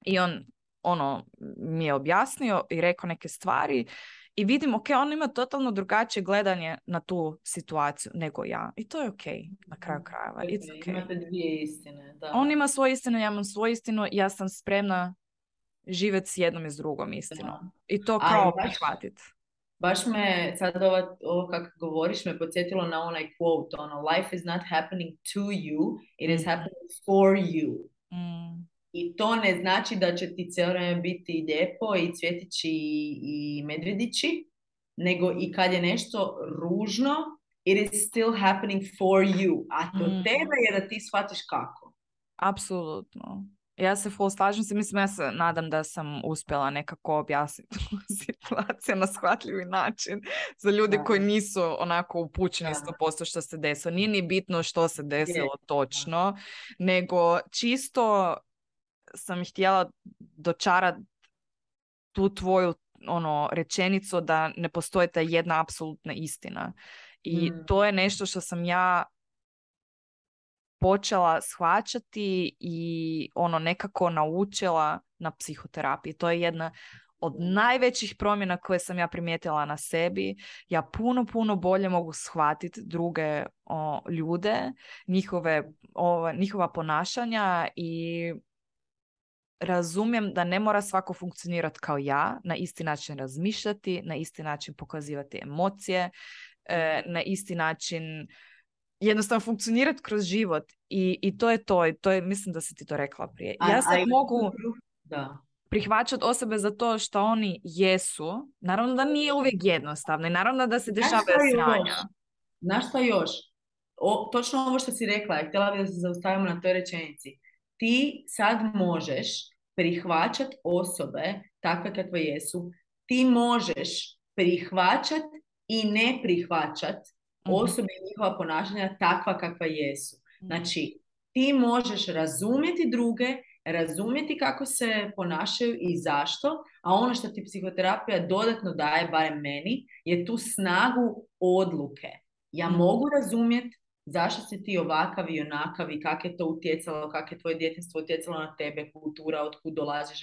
I on ono mi je objasnio i rekao neke stvari i vidim, ok, on ima totalno drugačije gledanje na tu situaciju nego ja. I to je ok, na kraju Mhm. krajeva. It's Ok, ok. Imate dvije istine, da. On ima svoju istinu, ja imam svoju istinu, ja sam spremna živjeti s jednom i s drugom istinom. Da. I to kao prihvatiti. Baš me, sad ovo, ovo kako govoriš, me podsjetilo na onaj quote, ono, life is not happening to you, it is Mhm. happening for you. Mm, I to ne znači da će ti cijelo vrijeme biti lijepo i cvjetići i, i medvjedići, nego i kad je nešto ružno, it is still happening for you. A to Mhm. tebe je da ti shvatiš kako. apsolutno. Ja se full slažem se, mislim ja se nadam da sam uspjela nekako objasniti tu *laughs* situaciju na shvatljivi način za ljude Da. koji nisu onako upućeni Da. 100% što se desilo. Nije ni bitno što se desilo Je, točno, nego čisto sam htjela dočarat tu tvoju ono rečenicu da ne postoji ta jedna apsolutna istina. I Mm. to je nešto što sam ja počela shvaćati i ono nekako naučila na psihoterapiji. To je jedna od najvećih promjena koje sam ja primijetila na sebi. Ja puno, puno bolje mogu shvatiti druge o, ljude, njihove, o, njihova ponašanja i razumijem da ne mora svako funkcionirati kao ja, na isti način razmišljati, na isti način pokazivati emocije, e, na isti način jednostavno funkcionirati kroz život i, i to je to i to je, mislim da si ti to rekla prije. Ja sad mogu Da. prihvaćati osobe za to što oni jesu. Naravno da nije uvijek jednostavno i naravno da se je sranja. Znaš šta još? O, točno ovo što si rekla, htjela bih da se zaustavimo na toj rečenici. Ti sad možeš prihvaćati osobe takve kakve jesu. Ti možeš prihvaćat i ne prihvaćat Mhm. osobe i njihova ponašanja takva kakva jesu. Mhm. Znači, ti možeš razumjeti druge, razumjeti kako se ponašaju i zašto, a ono što ti psihoterapija dodatno daje, barem meni, je tu snagu odluke. Ja Mhm. mogu razumjeti zašto si ti ovakav i onakav i kako je to utjecalo, kako je tvoje djetinstvo utjecalo na tebe, kultura, otkud dolaziš,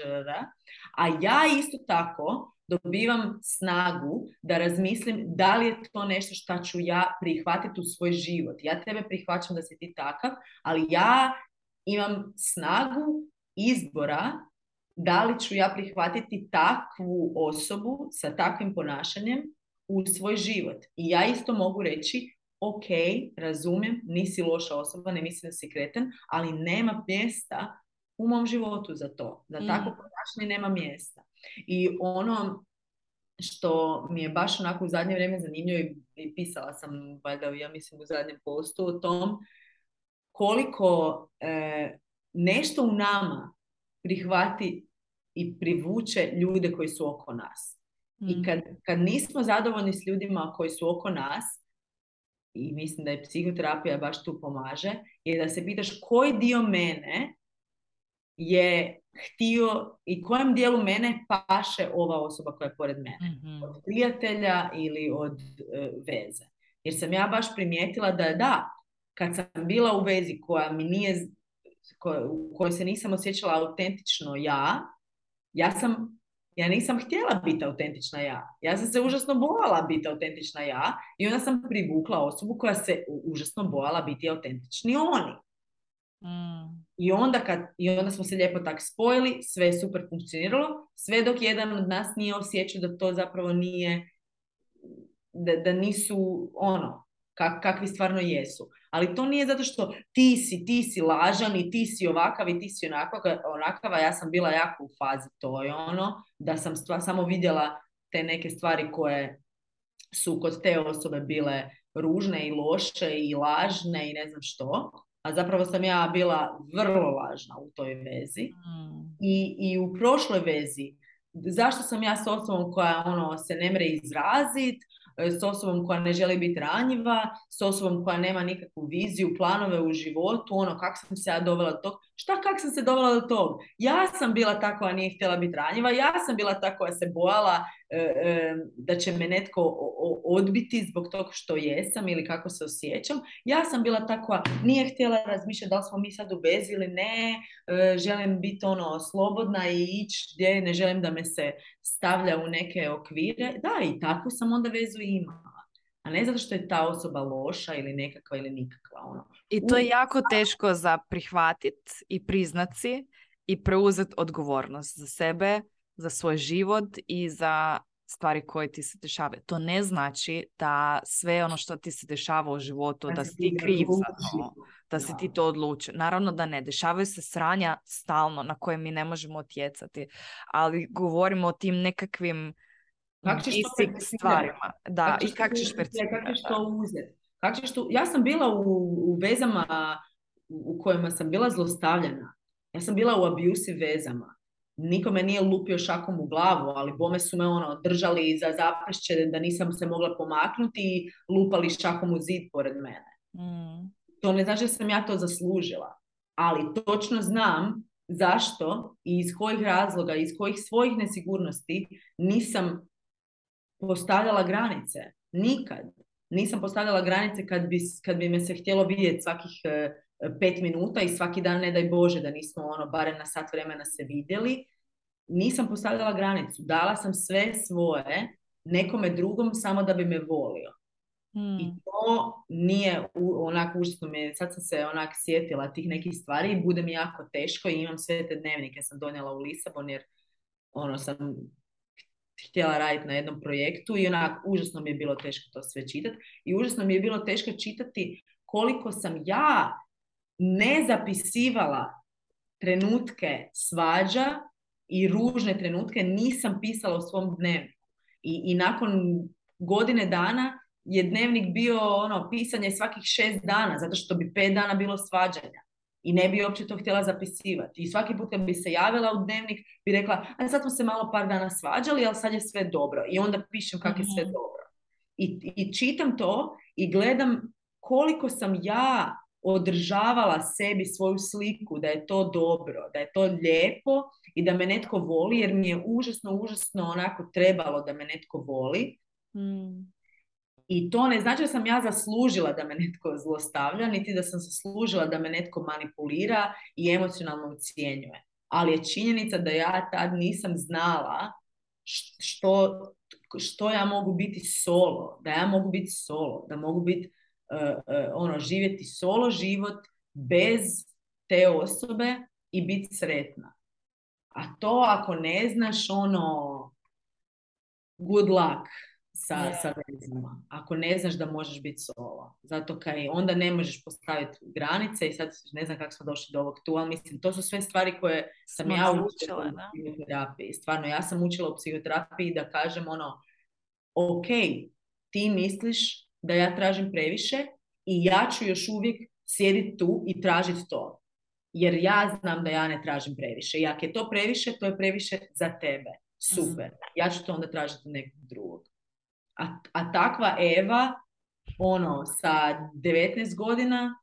a ja isto tako dobivam snagu da razmislim da li je to nešto što ću ja prihvatiti u svoj život. Ja tebe prihvaćam da si ti takav, ali ja imam snagu izbora da li ću ja prihvatiti takvu osobu sa takvim ponašanjem u svoj život. I ja isto mogu reći, ok, razumijem, nisi loša osoba, ne mislim da si kreten, ali nema mjesta u mom životu za to. Za mm. tako ponašanje nema mjesta. I ono što mi je baš onako u zadnje vrijeme zanimljivo i pisala sam valjda ja mislim u zadnjem postu o tom koliko e, nešto u nama prihvati i privuče ljude koji su oko nas. I mm. kad, kad nismo zadovoljni s ljudima koji su oko nas, i mislim da je psihoterapija baš tu pomaže, je da se pitaš koji dio mene je htio i kojem dijelu mene paše ova osoba koja je pored mene. mm Od prijatelja ili od e, veze. Jer sam ja baš primijetila da da, kad sam bila u vezi koja mi nije, u kojoj se nisam osjećala autentično ja, ja sam ja nisam htjela biti autentična ja. Ja sam se užasno bojala biti autentična ja i onda sam privukla osobu koja se užasno bojala biti autentični oni. Mm. I, onda kad, I onda smo se lijepo tak spojili, sve je super funkcioniralo, sve dok jedan od nas nije osjećao da to zapravo nije, da, da nisu ono, kak, kakvi stvarno jesu. Ali to nije zato što ti si, ti si lažan i ti si ovakav i ti si onakav, ja sam bila jako u fazi to je ono, da sam stvar, samo vidjela te neke stvari koje su kod te osobe bile ružne i loše i lažne i ne znam što. A zapravo sam ja bila vrlo lažna u toj vezi. Mm. I, I u prošloj vezi, zašto sam ja s osobom koja ono se ne mre izraziti, E, s osobom koja ne želi biti ranjiva, s osobom koja nema nikakvu viziju, planove u životu, ono kako sam se ja dovela do tog. Šta kako sam se dovela do tog? Ja sam bila ta koja nije htjela biti ranjiva, ja sam bila ta koja se bojala e, e, da će me netko odbiti zbog toga što jesam ili kako se osjećam. Ja sam bila ta koja nije htjela razmišljati da li smo mi sad u vezi ili ne, želim biti ono slobodna i ići gdje ne želim da me se stavlja u neke okvire. Da, i takvu sam onda vezu imala. A ne zato što je ta osoba loša ili nekakva ili nikakva. Ono. I to je jako teško za prihvatit i priznat si i preuzeti odgovornost za sebe, za svoj život i za stvari koje ti se dešavaju. To ne znači da sve ono što ti se dešava u životu, da, si ti kriv za to, da si ti to odluči. Naravno da ne, dešavaju se sranja stalno na koje mi ne možemo otjecati, ali govorimo o tim nekakvim ćeš to stvarima. Da, i kako ćeš percipirati. Kako ćeš to uzeti? ćeš to... Ja sam bila u, u vezama u kojima sam bila zlostavljana. Ja sam bila u abusive vezama. Nikome nije lupio šakom u glavu, ali bome su me ono držali za zaprešće da nisam se mogla pomaknuti i lupali šakom u zid pored mene. Mm. To ne znači da sam ja to zaslužila. Ali točno znam zašto i iz kojih razloga, iz kojih svojih nesigurnosti nisam postavljala granice. Nikad. Nisam postavljala granice kad bi, kad bi me se htjelo vidjeti svakih e, pet minuta i svaki dan, ne daj Bože, da nismo ono, barem na sat vremena se vidjeli. Nisam postavljala granicu. Dala sam sve svoje nekome drugom samo da bi me volio. I hmm. to nije onako užasno me, sad sam se onak sjetila tih nekih stvari i bude mi jako teško i imam sve te dnevnike sam donijela u Lisabon jer ono sam htjela raditi na jednom projektu i onak užasno mi je bilo teško to sve čitati i užasno mi je bilo teško čitati koliko sam ja ne zapisivala trenutke svađa i ružne trenutke nisam pisala u svom dnevniku. I, i nakon godine dana je dnevnik bio ono pisanje svakih šest dana, zato što bi pet dana bilo svađanja. I ne bi uopće to htjela zapisivati. I svaki put kad bi se javila u dnevnik, bi rekla, a sad smo se malo par dana svađali, ali sad je sve dobro. I onda pišem kako je sve mhm. dobro. I, I čitam to i gledam koliko sam ja održavala sebi svoju sliku, da je to dobro, da je to lijepo i da me netko voli, jer mi je užasno, užasno onako trebalo da me netko voli. Mm I to ne znači da sam ja zaslužila da me netko zlostavlja, niti da sam zaslužila da me netko manipulira i emocionalno ucijenjuje. Ali je činjenica da ja tad nisam znala što, što ja mogu biti solo, da ja mogu biti solo, da mogu biti ono, živjeti solo život bez te osobe i biti sretna. A to ako ne znaš ono good luck sa, yeah. sa vezama. Ako ne znaš da možeš biti solo. Zato kaj onda ne možeš postaviti granice i sad ne znam kako smo došli do ovog tu, ali mislim, to su sve stvari koje sam ja učila u psihoterapiji. Stvarno, ja sam učila u psihoterapiji da kažem ono, ok, ti misliš da ja tražim previše i ja ću još uvijek sjediti tu i tražiti to. Jer ja znam da ja ne tražim previše. I ako je to previše, to je previše za tebe. Super. Mhm. Ja ću to onda tražiti nekog drugog. A, a takva Eva, ono, sa 19 godina,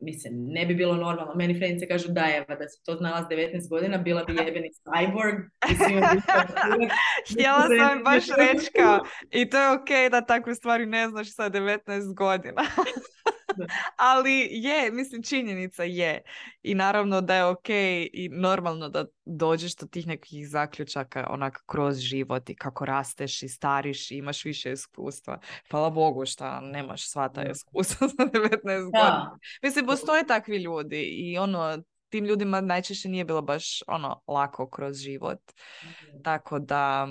mislim, ne bi bilo normalno. Meni frenice kažu da Eva, da si to znala s 19 godina, bila bi jebeni cyborg. *laughs* Htjela sam baš reći i to je ok da takve stvari ne znaš sa 19 godina. *laughs* Ali je, mislim, činjenica je. I naravno da je ok i normalno da dođeš do tih nekih zaključaka onak kroz život i kako rasteš i stariš i imaš više iskustva. Hvala Bogu što nemaš sva ta iskustva za 19 godina. Mislim, postoje takvi ljudi i ono, tim ljudima najčešće nije bilo baš ono lako kroz život. Tako da,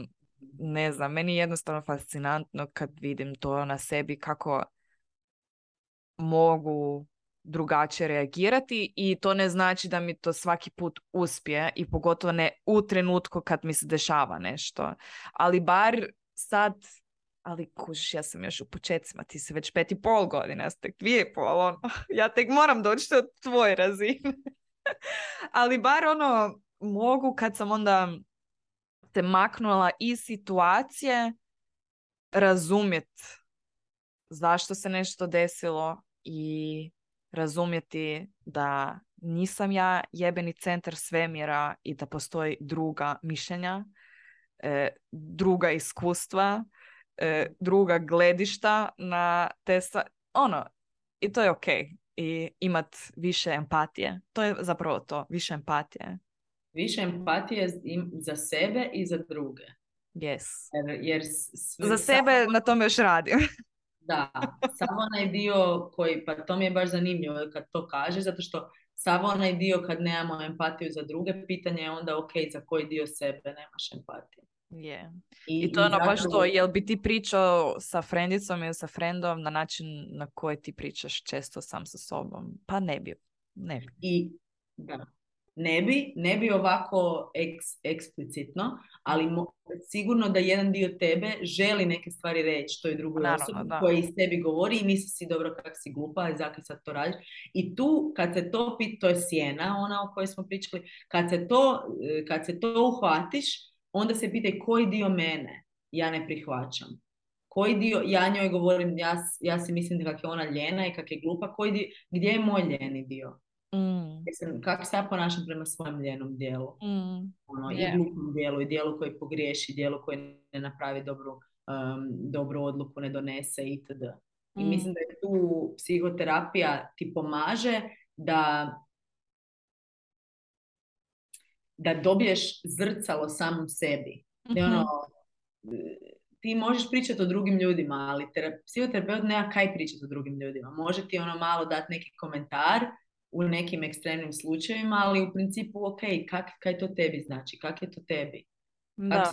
ne znam, meni je jednostavno fascinantno kad vidim to na sebi kako mogu drugačije reagirati i to ne znači da mi to svaki put uspije i pogotovo ne u trenutku kad mi se dešava nešto. Ali bar sad, ali kužiš, ja sam još u početcima, ti si već pet i pol godina, ja tek dvije pol, ono, *laughs* ja tek moram doći do tvoje razine. *laughs* ali bar ono, mogu kad sam onda se maknula iz situacije razumjeti zašto se nešto desilo, i razumjeti da nisam ja jebeni centar svemira i da postoji druga mišljenja, e, druga iskustva, e, druga gledišta na te ono i to je ok i imat više empatije. To je zapravo to, više empatije. Više empatije za sebe i za druge. Yes. Jer, jer za sebe na tome još radim. *laughs* Da, samo onaj dio koji, pa to mi je baš zanimljivo kad to kaže, zato što samo onaj dio kad nemamo empatiju za druge, pitanje je onda ok, za koji dio sebe nemaš empatiju. Je. I, I to je ono baš to, jel bi ti pričao sa frendicom ili sa frendom na način na koji ti pričaš često sam sa sobom? Pa ne bi. Ne bi. I, da ne bi, ne bi ovako eks, eksplicitno, ali mo, sigurno da jedan dio tebe želi neke stvari reći toj drugoj osobi koja iz tebi govori i misli si dobro kak si glupa i zakaj sad to radiš. I tu kad se to pit, to je sjena, ona o kojoj smo pričali, kad se to, e, kad se to uhvatiš, onda se pitaj koji dio mene ja ne prihvaćam. Koji dio, ja njoj govorim, ja, ja si mislim da kak je ona ljena i kak je glupa, koji dio, gdje je moj ljeni dio? Mm. kako se ja ponašam prema svojem ljenom dijelu. Mm. Ono, I glupom dijelu, i dijelu koji pogriješi, dijelu koji ne napravi dobru, um, dobru odluku, ne donese itd. I mm. mislim da je tu psihoterapija ti pomaže da da dobiješ zrcalo samom sebi. mm ono, ti možeš pričati o drugim ljudima, ali psihoterapeut nema kaj pričati o drugim ljudima. Može ti ono malo dati neki komentar u nekim ekstremnim slučajevima, ali u principu ok, kak, kaj to tebi znači, kak je to tebi? Kako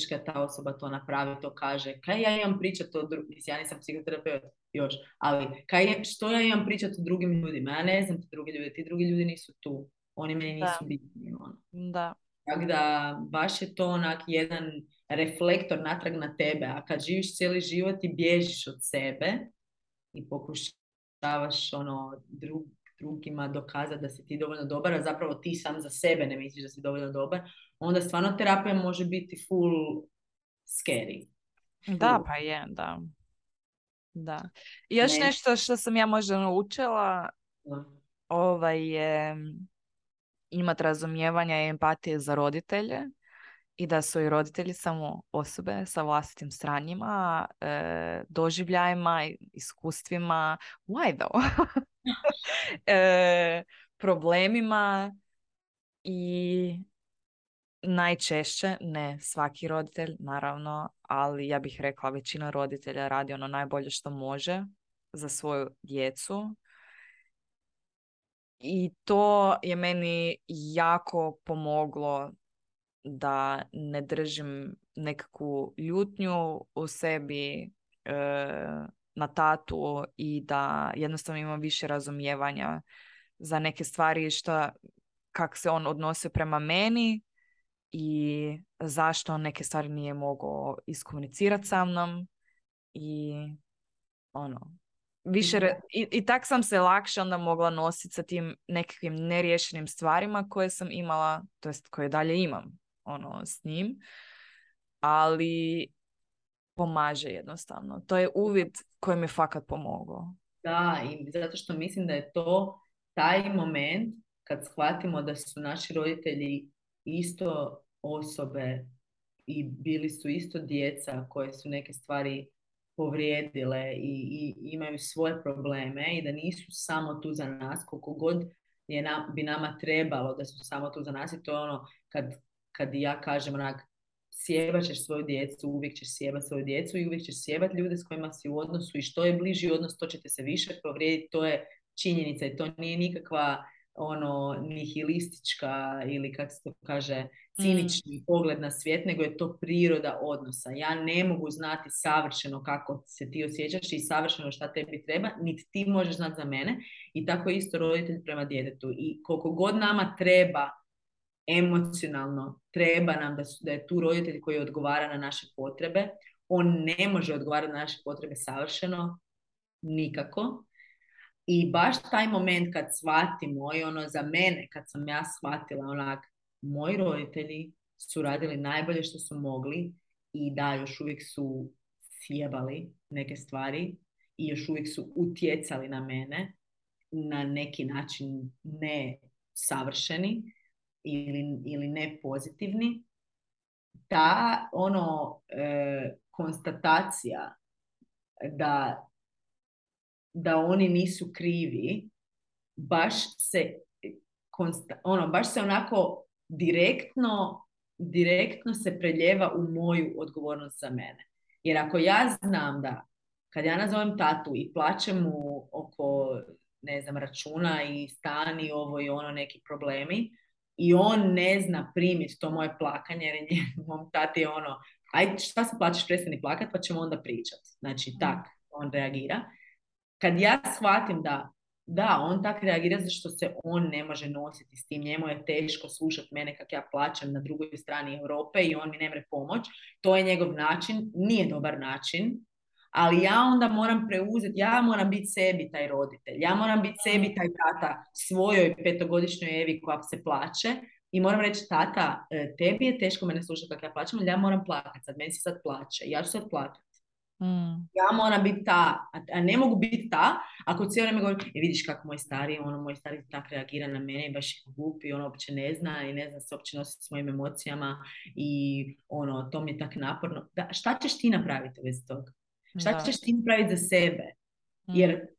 se kad ta osoba to napravi, to kaže, kaj ja imam pričati o drugim, ja nisam psihoterapeut još, ali kaj je, što ja imam pričati o drugim ljudima, ja ne znam ti drugi ljudi, ti drugi ljudi nisu tu, oni meni nisu da. bitni. Ono. Da. Tako da baš je to onak jedan reflektor natrag na tebe, a kad živiš cijeli život i bježiš od sebe i pokušavaš ono drug, drugima dokazati da si ti dovoljno dobar, a zapravo ti sam za sebe ne misliš da si dovoljno dobar, onda stvarno terapija može biti full scary. Da, pa je, da. Da. I još nešto što sam ja možda naučila ovaj je imat razumijevanja i empatije za roditelje i da su i roditelji samo osobe sa vlastitim stranjima, e, doživljajima, iskustvima, why though? *laughs* e, problemima i najčešće, ne svaki roditelj, naravno, ali ja bih rekla većina roditelja radi ono najbolje što može za svoju djecu. I to je meni jako pomoglo da ne držim nekakvu ljutnju u sebi e, na tatu i da jednostavno imam više razumijevanja za neke stvari što kak se on odnose prema meni i zašto on neke stvari nije mogao iskomunicirati sa mnom i ono više i, i tak sam se lakše onda mogla nositi sa tim nekakvim neriješenim stvarima koje sam imala, to jest koje dalje imam ono s njim, ali pomaže jednostavno. To je uvid koji mi je fakat pomogao. Da, i zato što mislim da je to taj moment kad shvatimo da su naši roditelji isto osobe i bili su isto djeca koje su neke stvari povrijedile i, i imaju svoje probleme i da nisu samo tu za nas koliko god je na, bi nama trebalo da su samo tu za nas i to je ono kad, kad ja kažem onak sjebat ćeš svoju djecu, uvijek ćeš sjebat svoju djecu i uvijek ćeš sjebat ljude s kojima si u odnosu i što je bliži odnos to ćete se više povrijediti, to je činjenica i to nije nikakva ono nihilistička ili kako se to kaže cinični mm. pogled na svijet, nego je to priroda odnosa. Ja ne mogu znati savršeno kako se ti osjećaš i savršeno šta tebi treba, niti ti možeš znati za mene i tako isto roditelj prema djetetu. I koliko god nama treba emocionalno, treba nam da, su, da je tu roditelj koji odgovara na naše potrebe, on ne može odgovarati na naše potrebe savršeno, nikako, i baš taj moment kad shvatimo i ono za mene, kad sam ja shvatila onak, moji roditelji su radili najbolje što su mogli i da, još uvijek su sjebali neke stvari i još uvijek su utjecali na mene na neki način ne savršeni ili, ili ne pozitivni. Ta ono e, konstatacija da da oni nisu krivi, baš se ono, baš se onako direktno, direktno se preljeva u moju odgovornost za mene. Jer ako ja znam da kad ja nazovem tatu i plaćem mu oko ne znam, računa i stani ovo i ono neki problemi i on ne zna primiti to moje plakanje jer je mom tati ono aj šta se plaćaš prestani plakat pa ćemo onda pričat. Znači mm. tak on reagira kad ja shvatim da da, on tak reagira zato što se on ne može nositi s tim. Njemu je teško slušati mene kak ja plaćam na drugoj strani Europe i on mi ne mre pomoć. To je njegov način, nije dobar način, ali ja onda moram preuzeti, ja moram biti sebi taj roditelj, ja moram biti sebi taj tata svojoj petogodišnjoj Evi koja se plaće i moram reći, tata, e, tebi je teško mene slušati kako ja plaćam, ali ja moram plakati, sad meni se sad plaće, ja ću sad plakati. Mm. Ja moram biti ta, a ne mogu biti ta, ako cijelo vrijeme govorim, e, vidiš kako moj stari, ono, moj stari tak reagira na mene i baš je glup i on uopće ne zna i ne zna se uopće nositi s mojim emocijama i ono, to mi je tak naporno. Da, šta ćeš ti napraviti bez toga? Šta ćeš ti napraviti za sebe? Jer mm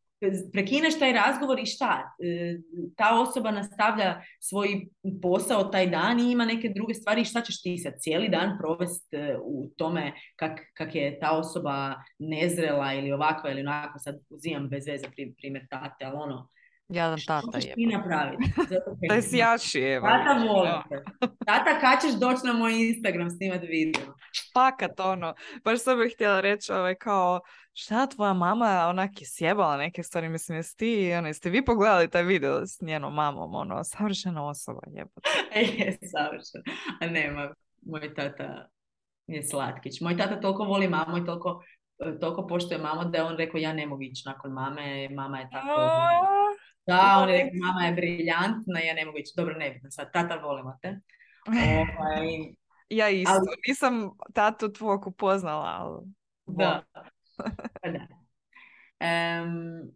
prekineš taj razgovor i šta? E, ta osoba nastavlja svoj posao taj dan i ima neke druge stvari i šta ćeš ti sad cijeli dan provesti e, u tome kak, kak je ta osoba nezrela ili ovakva ili onako, sad uzimam bez veze primjer tate, ali ono, Jadan tata *laughs* Što ćeš ti napraviti? Taj sjaši, evo. Tata volite. Tata, kad ćeš doći na moj Instagram snimati video? Fakat, ono. Baš sam bih htjela reći, ovaj, kao, šta tvoja mama onak je sjebala neke stvari, mislim, jesi ti, ono, jeste vi pogledali taj video s njenom mamom, ono, savršena osoba, jebote. *laughs* je, savršena. A nema, moj tata je slatkić. Moj tata toliko voli mamu i toliko, toliko poštuje mamu da je on rekao ja ne mogu ići nakon mame, mama je tako... Da, on je rekao, mama je briljantna, ja ne mogu ići. Dobro, nebitno sad, tata volimo te. Ovaj, *laughs* ja isto, ali... nisam tatu tvog upoznala, ali... Da. Pa da. Um,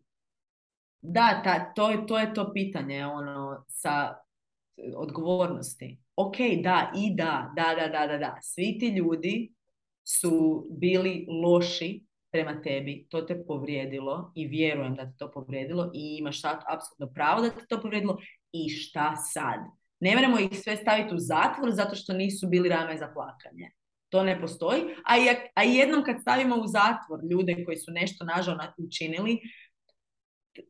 da, ta, to, to je to pitanje ono, sa odgovornosti. ok, da, i da, da, da, da, da, da. Svi ti ljudi su bili loši prema tebi, to te povrijedilo i vjerujem da te to povrijedilo i imaš apsolutno pravo da te to povrijedilo i šta sad? Ne moramo ih sve staviti u zatvor zato što nisu bili rame za plakanje. To ne postoji. A, i, a jednom kad stavimo u zatvor ljude koji su nešto nažalno učinili,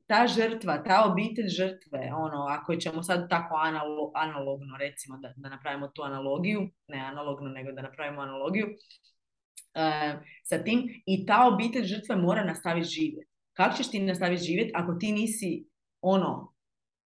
ta žrtva, ta obitelj žrtve, ono, ako ćemo sad tako analogno, recimo, da, da napravimo tu analogiju, ne analogno, nego da napravimo analogiju, uh, sa tim, i ta obitelj žrtve mora nastaviti živjeti. Kako ćeš ti nastaviti živjeti ako ti nisi, ono,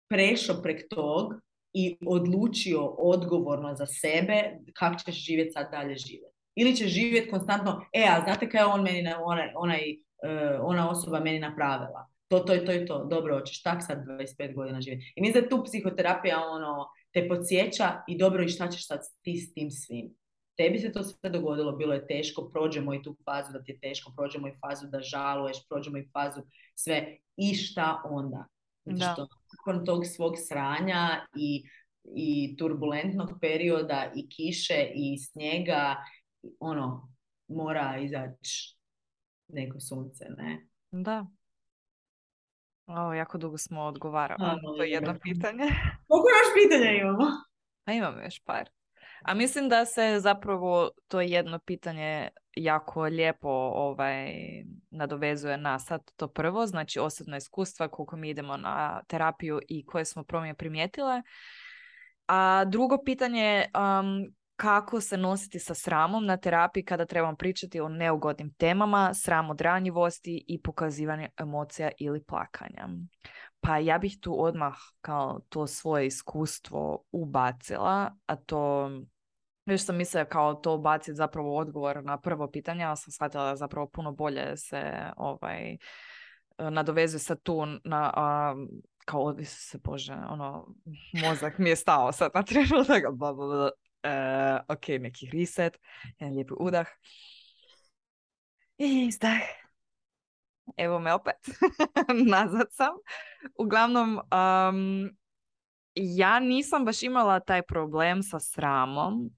prešao prek tog i odlučio odgovorno za sebe kako ćeš živjeti sad dalje živjeti. Ili ćeš živjeti konstantno, e, a znate kaj je on meni, onaj, onaj, uh, ona osoba meni napravila to, to je to i to, dobro, hoćeš tak sad 25 godina živjeti. I mislim da tu psihoterapija ono, te podsjeća i dobro i šta ćeš sad ti s tim svim. Tebi se to sve dogodilo, bilo je teško, prođemo i tu fazu da ti je teško, prođemo i fazu da žaluješ, prođemo i fazu sve. I šta onda? Zato što nakon tog svog sranja i, i turbulentnog perioda i kiše i snijega, ono, mora izaći neko sunce, ne? Da, o, jako dugo smo odgovarali. To je jedno pitanje. Koliko još pitanja imamo? A imamo još par. A mislim da se zapravo to jedno pitanje jako lijepo ovaj, nadovezuje na sad to prvo, znači osobna iskustva, koliko mi idemo na terapiju i koje smo promjene primijetile. A drugo pitanje, um, kako se nositi sa sramom na terapiji kada trebamo pričati o neugodnim temama, sram od ranjivosti i pokazivanje emocija ili plakanja. Pa ja bih tu odmah kao to svoje iskustvo ubacila, a to još sam mislila kao to ubaciti zapravo odgovor na prvo pitanje, ali sam shvatila da zapravo puno bolje se ovaj, nadovezuje sa tu na, a, kao se bože, ono, mozak mi je stao sad na trenutak, Uh, ok, neki reset, jedan lijepi udah. I izdah. Evo me opet. *laughs* Nazad sam. Uglavnom, um, ja nisam baš imala taj problem sa sramom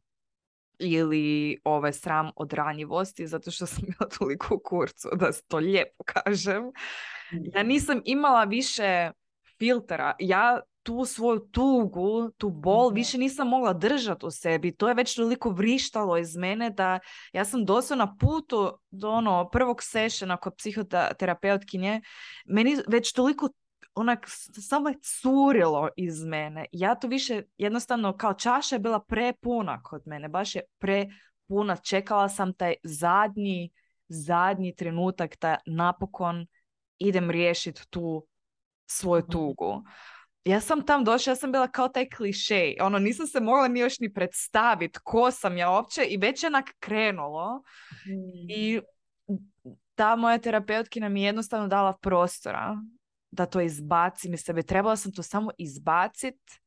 ili ovaj sram od ranjivosti zato što sam *laughs* bila toliko u kurcu da to lijepo kažem. Ja mm. nisam imala više filtera. Ja tu svoju tugu, tu bol, više nisam mogla držati u sebi. To je već toliko vrištalo iz mene da ja sam doslovno na putu do ono prvog sešena kod psihoterapeutkinje. Meni već toliko onak samo je curilo iz mene. Ja to više jednostavno kao čaša je bila prepuna kod mene. Baš je prepuna. Čekala sam taj zadnji, zadnji trenutak da napokon idem riješiti tu svoju tugu ja sam tam došla, ja sam bila kao taj klišej. Ono, nisam se mogla ni još ni predstaviti ko sam ja uopće i već je onak krenulo. I ta moja terapeutkinja mi je jednostavno dala prostora da to izbacim iz sebe. Trebala sam to samo izbaciti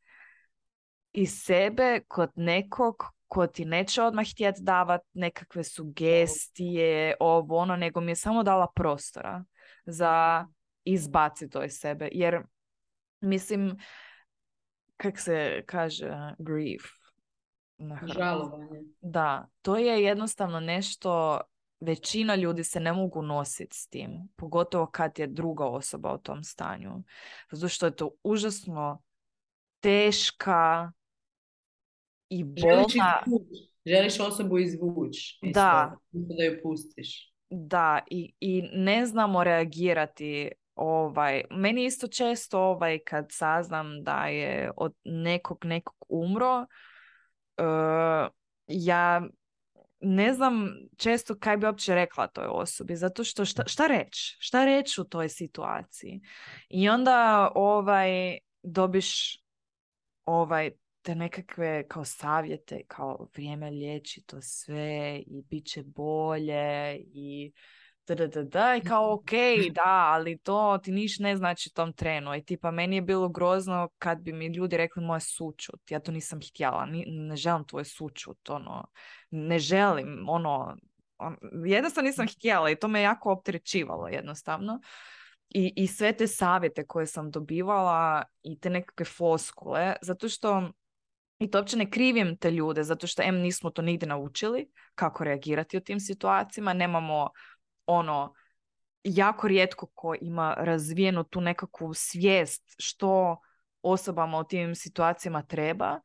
iz sebe kod nekog ko ti neće odmah htjeti davati nekakve sugestije, ovo ono, nego mi je samo dala prostora za izbaciti to iz sebe. Jer Mislim, kak se kaže grief na Žalovanje. Da, to je jednostavno nešto većina ljudi se ne mogu nositi s tim, pogotovo kad je druga osoba u tom stanju. Zato što je to užasno teška i bolna... Želiš, osobu izvući. Da. Da ju pustiš. Da, i, i ne znamo reagirati ovaj, meni isto često ovaj, kad saznam da je od nekog nekog umro, uh, ja ne znam često kaj bi uopće rekla toj osobi, zato što šta, šta reći? Šta reći u toj situaciji? I onda ovaj, dobiš ovaj, te nekakve kao savjete, kao vrijeme liječi to sve i bit će bolje i da, da, da, i kao *laughs* ok, da, ali to ti niš ne znači tom trenu. I tipa, meni je bilo grozno kad bi mi ljudi rekli moje sučut. Ja to nisam htjela, ne želim tvoje sučut, ono, ne želim, ono, on, jednostavno nisam htjela i to me jako opterećivalo jednostavno. I, I sve te savjete koje sam dobivala i te nekakve foskule, zato što I to uopće ne krivim te ljude, zato što em nismo to nigdje naučili kako reagirati u tim situacijama, nemamo ono, jako rijetko ko ima razvijenu tu nekakvu svijest što osobama u tim situacijama treba.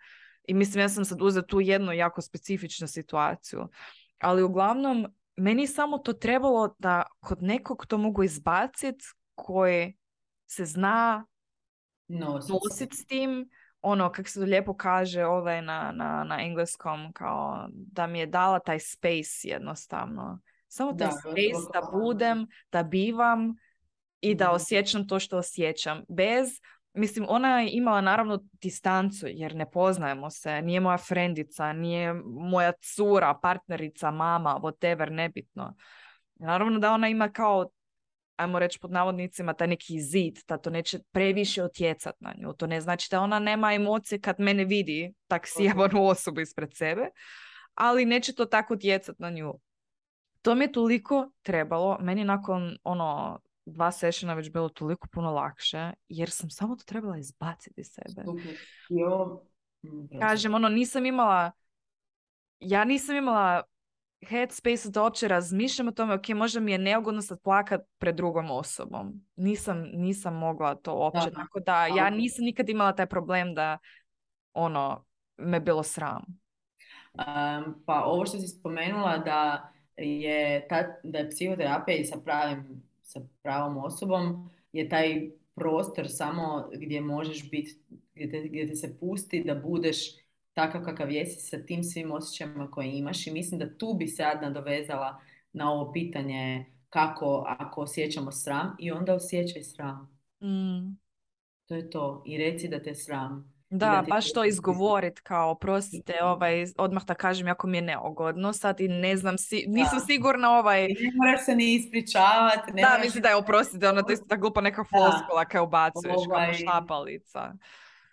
I mislim, ja sam sad uzela tu jednu jako specifičnu situaciju. Ali uglavnom, meni samo to trebalo da kod nekog to mogu izbaciti koji se zna nositi s tim, ono, kako se to lijepo kaže ovaj na, na, na engleskom, kao da mi je dala taj space jednostavno. Samo taj space da budem, da bivam i da mhm. osjećam to što osjećam. Bez, mislim, ona je imala naravno distancu jer ne poznajemo se, nije moja frendica, nije moja cura, partnerica, mama, whatever, nebitno. Naravno da ona ima kao ajmo reći pod navodnicima, taj neki zid, da to neće previše otjecat na nju. To ne znači da ona nema emocije kad mene vidi tak sjebanu osobu ispred sebe, ali neće to tako utjecat na nju. To mi je toliko trebalo, meni nakon ono dva sessiona već bilo toliko puno lakše, jer sam samo to trebala izbaciti iz sebe. Mm, Kažem, ono, nisam imala ja nisam imala headspace da uopće razmišljam o tome, ok, možda mi je neugodno sad plakat pred drugom osobom. Nisam, nisam mogla to uopće, tako da ja nisam nikad imala taj problem da ono, me bilo sram. pa ovo što si spomenula da je, ta, da je psihoterapija i sa, pravim, sa pravom osobom je taj prostor samo gdje možeš biti, gdje te, gdje te se pusti da budeš takav kakav jesi sa tim svim osjećajima koje imaš i mislim da tu bi se sad nadovezala na ovo pitanje kako ako osjećamo sram i onda osjećaj sram. Mm. To je to. I reci da te sram. Da, da baš to izgovorit kao, prostite, ovaj, odmah da kažem, jako mi je neugodno sad i ne znam, si, nisam sigurna ovaj... Ne moraš se ni ispričavati. Da, mislim da je oprostite, ono to isto ta glupa neka floskula kao ubacuješ, ovaj... kao šapalica.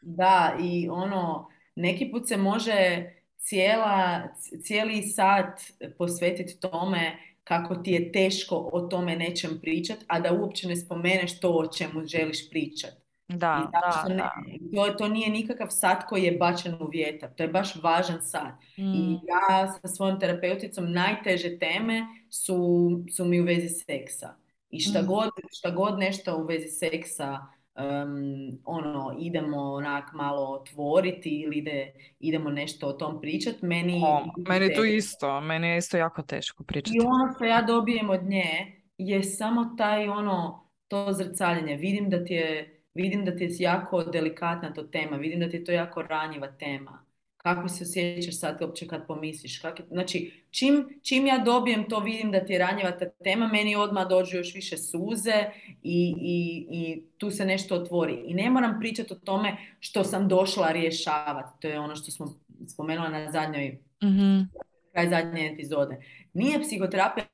Da, i ono, neki put se može cijela, cijeli sat posvetiti tome kako ti je teško o tome nečem pričati, a da uopće ne spomeneš to o čemu želiš pričati. Da, da, da. To, to nije nikakav sat koji je bačen u vjetar, to je baš važan sat. I mm. ja sa svojom terapeuticom najteže teme su, su mi u vezi seksa. I šta, mm. god, šta god nešto u vezi seksa um, ono, idemo onak malo otvoriti ili ide, idemo nešto o tom pričati, meni... meni je to isto, meni je isto jako teško pričati. I ono što ja dobijem od nje je samo taj ono, to zrcaljenje. Vidim da ti je vidim da ti je jako delikatna to tema, vidim da ti je to jako ranjiva tema kako se osjećaš sad uopće kad pomisliš. Kak znači, čim, čim ja dobijem to, vidim da ti je ranjiva ta tema, meni odmah dođu još više suze i, i, i tu se nešto otvori. I ne moram pričati o tome što sam došla rješavati. To je ono što smo spomenula na zadnjoj, mm kraj zadnje epizode. Nije psihoterapija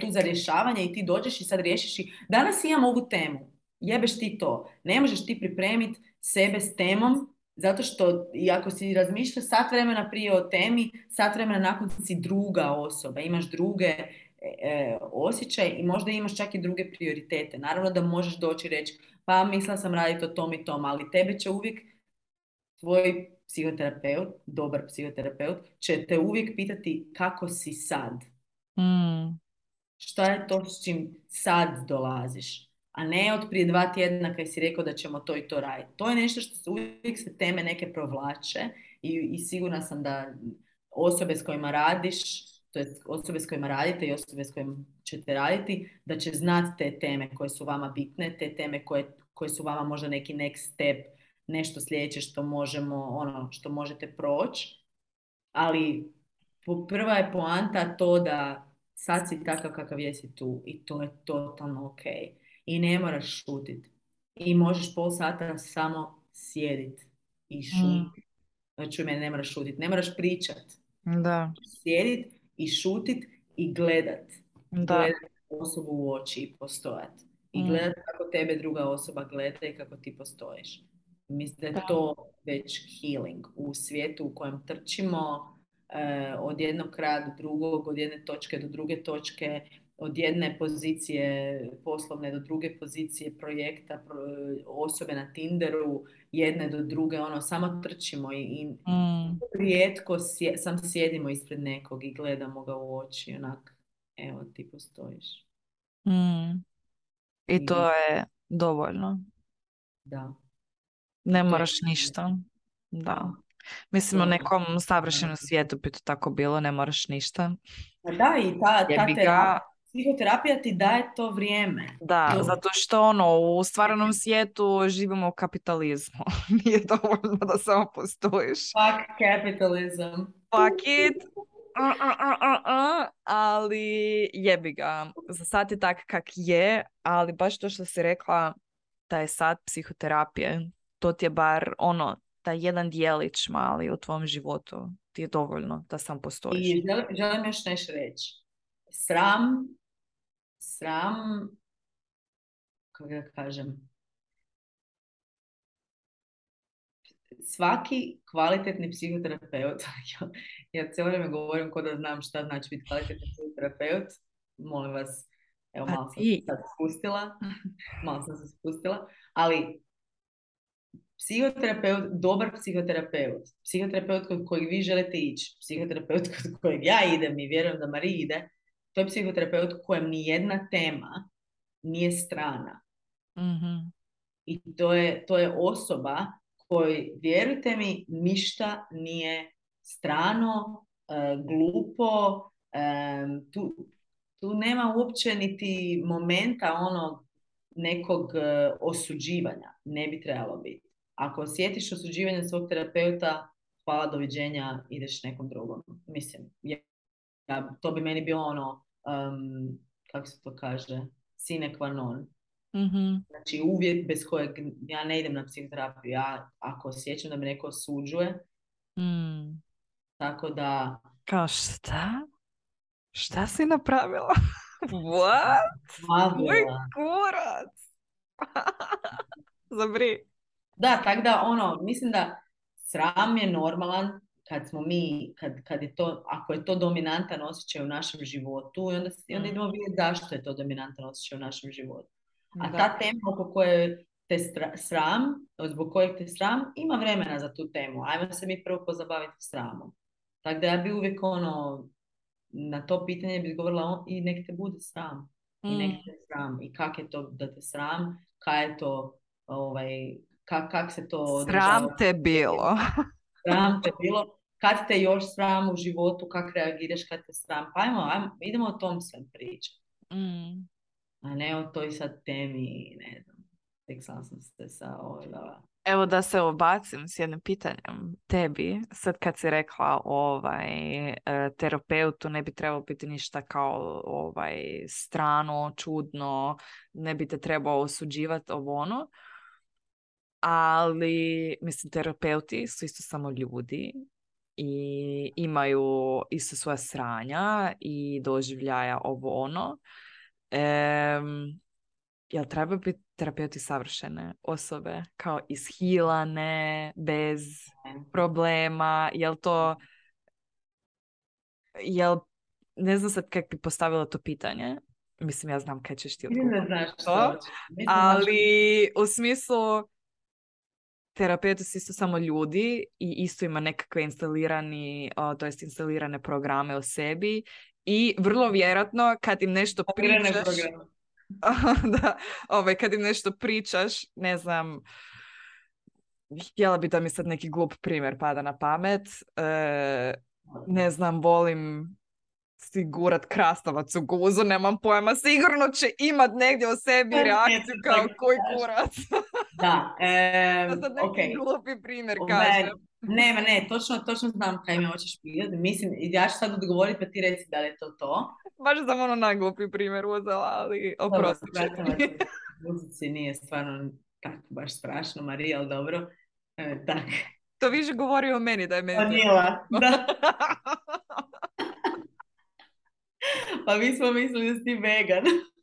tu za rješavanje i ti dođeš i sad riješiš i danas imam ovu temu. Jebeš ti to. Ne možeš ti pripremiti sebe s temom zato što, i ako si razmišljaš sat vremena prije o temi, sat vremena nakon si druga osoba, imaš druge e, e osjećaje i možda imaš čak i druge prioritete. Naravno da možeš doći i reći, pa mislila sam raditi o tom i tom, ali tebe će uvijek tvoj psihoterapeut, dobar psihoterapeut, će te uvijek pitati kako si sad. Mm. Šta je to s čim sad dolaziš? A ne od prije dva tjedna kad si rekao da ćemo to i to raditi. To je nešto što se uvijek se teme neke provlače i, i sigurna sam da osobe s kojima radiš, to je osobe s kojima radite i osobe s kojima ćete raditi, da će znati te teme koje su vama bitne, te teme koje, koje su vama možda neki next step, nešto sljedeće što možemo, ono, što možete proći. Ali prva je poanta to da sad si takav kakav jesi tu i to je totalno ok i ne moraš šutit. I možeš pol sata samo sjedit i mm. šutit. Znači, mene ne moraš šutit, ne moraš pričat. Da. Sjedit i šutit i gledat. Da. Gledat osobu u oči i postojat. I mm. gledat kako tebe druga osoba gleda i kako ti postojiš. Mislim da je to već healing u svijetu u kojem trčimo eh, od jednog kraja do drugog, od jedne točke do druge točke, od jedne pozicije poslovne do druge pozicije projekta, osobe na Tinderu, jedne do druge, ono, samo trčimo i, i mm. rijetko sam sjedimo ispred nekog i gledamo ga u oči, onak, evo ti postojiš. Mm. I, to je dovoljno. Da. Ne moraš ništa. Da. Mislim, u nekom savršenom svijetu bi to tako bilo, ne moraš ništa. Da, i ta, ta terapija, psihoterapija ti daje to vrijeme. Da, zato što ono, u stvarnom svijetu živimo u kapitalizmu. *laughs* Nije dovoljno da samo postojiš. Fuck capitalism. Fuck it. ali jebi ga. Za sad je tak kak je, ali baš to što si rekla, taj sad psihoterapije, to ti je bar ono, taj jedan dijelić mali u tvom životu ti je dovoljno da sam postojiš. I želim, želim još nešto reći. Sram, sram, kako ga kažem, svaki kvalitetni psihoterapeut, *laughs* ja cijelo vrijeme govorim ko da znam šta znači biti kvalitetni psihoterapeut, molim vas, evo malo sam se sad spustila, *laughs* malo sam se spustila, ali psihoterapeut, dobar psihoterapeut, psihoterapeut kod kojeg vi želite ići, psihoterapeut kod kojeg ja idem i vjerujem da Marija ide, to je psihoterapeut kojem ni jedna tema nije strana. mm I to je, to je osoba koji, vjerujte mi, ništa nije strano, e, glupo, e, tu, tu nema uopće niti momenta onog nekog e, osuđivanja. Ne bi trebalo biti. Ako osjetiš osuđivanje svog terapeuta, hvala, doviđenja, ideš nekom drugom. Mislim, ja, to bi meni bilo ono, um, kako se to kaže, sine qua non. Mm-hmm. Znači uvjet bez kojeg ja ne idem na psihoterapiju. Ja ako osjećam da me neko osuđuje, mm. tako da... Kao šta? Šta si napravila? *laughs* What? Moj kurac! *laughs* Zabri. Da, tako da ono, mislim da sram je normalan kad smo mi, kad, kad je to, ako je to dominantan osjećaj u našem životu i onda, onda mm. idemo vidjeti zašto je to dominantan osjećaj u našem životu. A ta tema oko koje te sram, zbog kojeg te sram, ima vremena za tu temu. Ajmo se mi prvo pozabaviti sramom. Tako da ja bi uvijek ono, na to pitanje bi govorila i nek te bude sram. I nek mm. te sram. I kak je to da te sram, kaj je to, ovaj, kak, kak se to... Sram te bilo. Sram te bilo. Kad te još sram u životu, kak reagiraš kad te sram. Pa ajmo, ajmo idemo o tom sve pričati. Mm. A ne o toj sad temi, ne znam. Tek sam se sa ovoga... Evo da se obacim s jednim pitanjem tebi. Sad kad si rekla ovaj, e, terapeutu ne bi trebalo biti ništa kao ovaj, strano, čudno, ne bi te trebao osuđivati ovo ono ali mislim terapeuti su isto samo ljudi i imaju isto svoja sranja i doživljaja ovo ono. Um, jel treba biti terapeuti savršene osobe, kao ishilane, bez problema, jel to jel ne znam sad kako bi postavila to pitanje, mislim ja znam kaj ćeš ti odgovoriti ali u smislu terapeuti su isto samo ljudi i isto ima nekakve instalirani, to jest instalirane programe o sebi i vrlo vjerojatno kad im nešto pričaš... *laughs* da, ovaj, kad im nešto pričaš, ne znam, htjela bi da mi sad neki glup primjer pada na pamet. E, ne znam, volim sigurat krastavac u guzu, nemam pojma, sigurno će imat negdje u sebi reakciju kao koji kurac. Da, *laughs* e, neki glupi primjer kažem. Ne, ne, točno, točno znam kaj me hoćeš pitati. Mislim, ja ću sad odgovoriti pa ti reci da li je to to. Baš sam ono najglupi primjer uzela, ali oprosti *laughs* Muzici nije stvarno tako baš strašno, Marija, ali dobro. E, tak. To više govori o meni da je meni. Vanila, da. *laughs* pa mi smo mislili da si vegan. *laughs*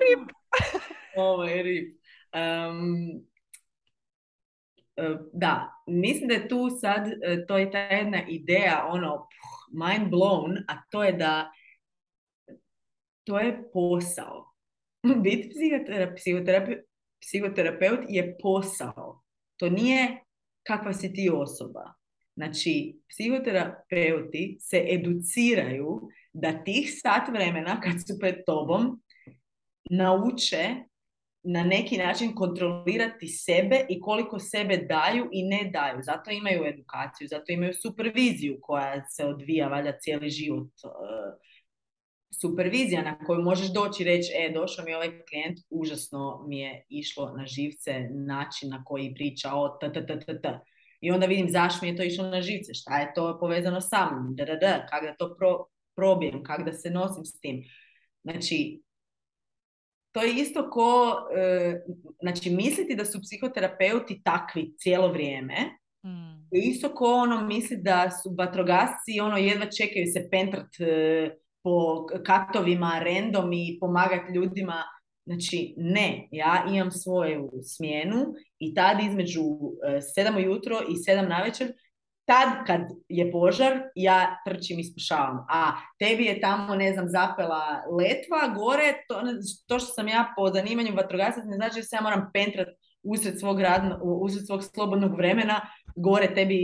Rip. Ovo je rip. Um, da, mislim da je tu sad, to je ta jedna ideja, ono, mind blown, a to je da to je posao. *laughs* Biti psihoterapeut, psihoterapeut je posao. To nije kakva si ti osoba. Znači, psihoterapeuti se educiraju da tih sat vremena kad su pred tobom nauče na neki način kontrolirati sebe i koliko sebe daju i ne daju. Zato imaju edukaciju, zato imaju superviziju koja se odvija valjda cijeli život. Supervizija na koju možeš doći i reći, e, došao mi ovaj klijent, užasno mi je išlo na živce način na koji priča o t, t, t, t, t. I onda vidim zašto mi je to išlo na živce, šta je to povezano sa mnom, da, da, da, kako da to pro, probijem, kako da se nosim s tim. Znači, to je isto ko, e, znači misliti da su psihoterapeuti takvi cijelo vrijeme, mm. je isto ko ono misli da su vatrogasci ono jedva čekaju se pentrat e, po katovima random i pomagati ljudima. Znači, ne, ja imam svoju smjenu i tad između 7 e, ujutro i 7 navečer tad kad je požar, ja trčim i spašavam. A tebi je tamo, ne znam, zapela letva gore, to, to što sam ja po zanimanju vatrogasac ne znači da se ja moram pentrat usred svog, radno, usred svog slobodnog vremena gore tebi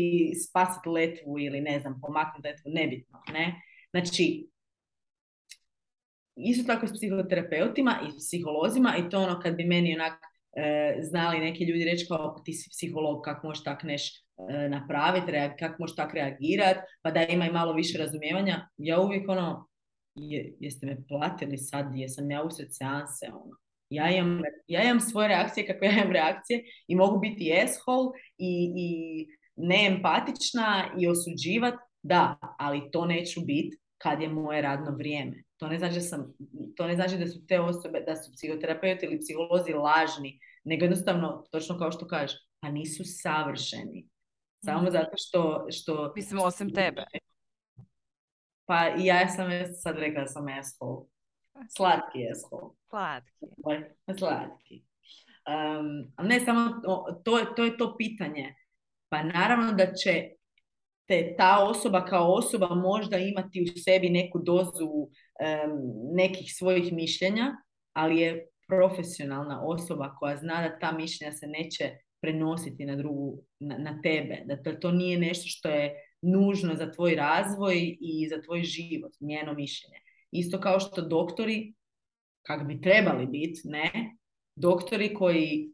spasiti letvu ili ne znam, pomaknuti letvu, nebitno. Ne? Znači, isto tako s psihoterapeutima i psiholozima i to ono kad bi meni onak e, znali neki ljudi reći kao ti si psiholog, kako možeš tak neš e, napraviti, kako možeš tak reagirati, pa da ima i malo više razumijevanja. Ja uvijek ono, je, jeste me platili sad, jesam ja usred seanse, ono. Ja imam, ja imam svoje reakcije kakve ja imam reakcije i mogu biti asshole i, i neempatična i osuđivat, da, ali to neću biti kad je moje radno vrijeme. To ne znači da, sam, to ne znači da su te osobe, da su psihoterapeuti ili psiholozi lažni, nego jednostavno, točno kao što kažeš, pa nisu savršeni. Samo mhm. zato što... što Mislim, osim tebe. Pa i ja sam sad rekla da sam asshole. Slatki asshole. Slatki. Slatki. Um, ne samo, to, to je to pitanje. Pa naravno da će te ta osoba kao osoba možda imati u sebi neku dozu nekih svojih mišljenja, ali je profesionalna osoba koja zna da ta mišljenja se neće prenositi na drugu, na, na tebe, da to, to nije nešto što je nužno za tvoj razvoj i za tvoj život, njeno mišljenje. Isto kao što doktori, kak bi trebali biti, ne, doktori koji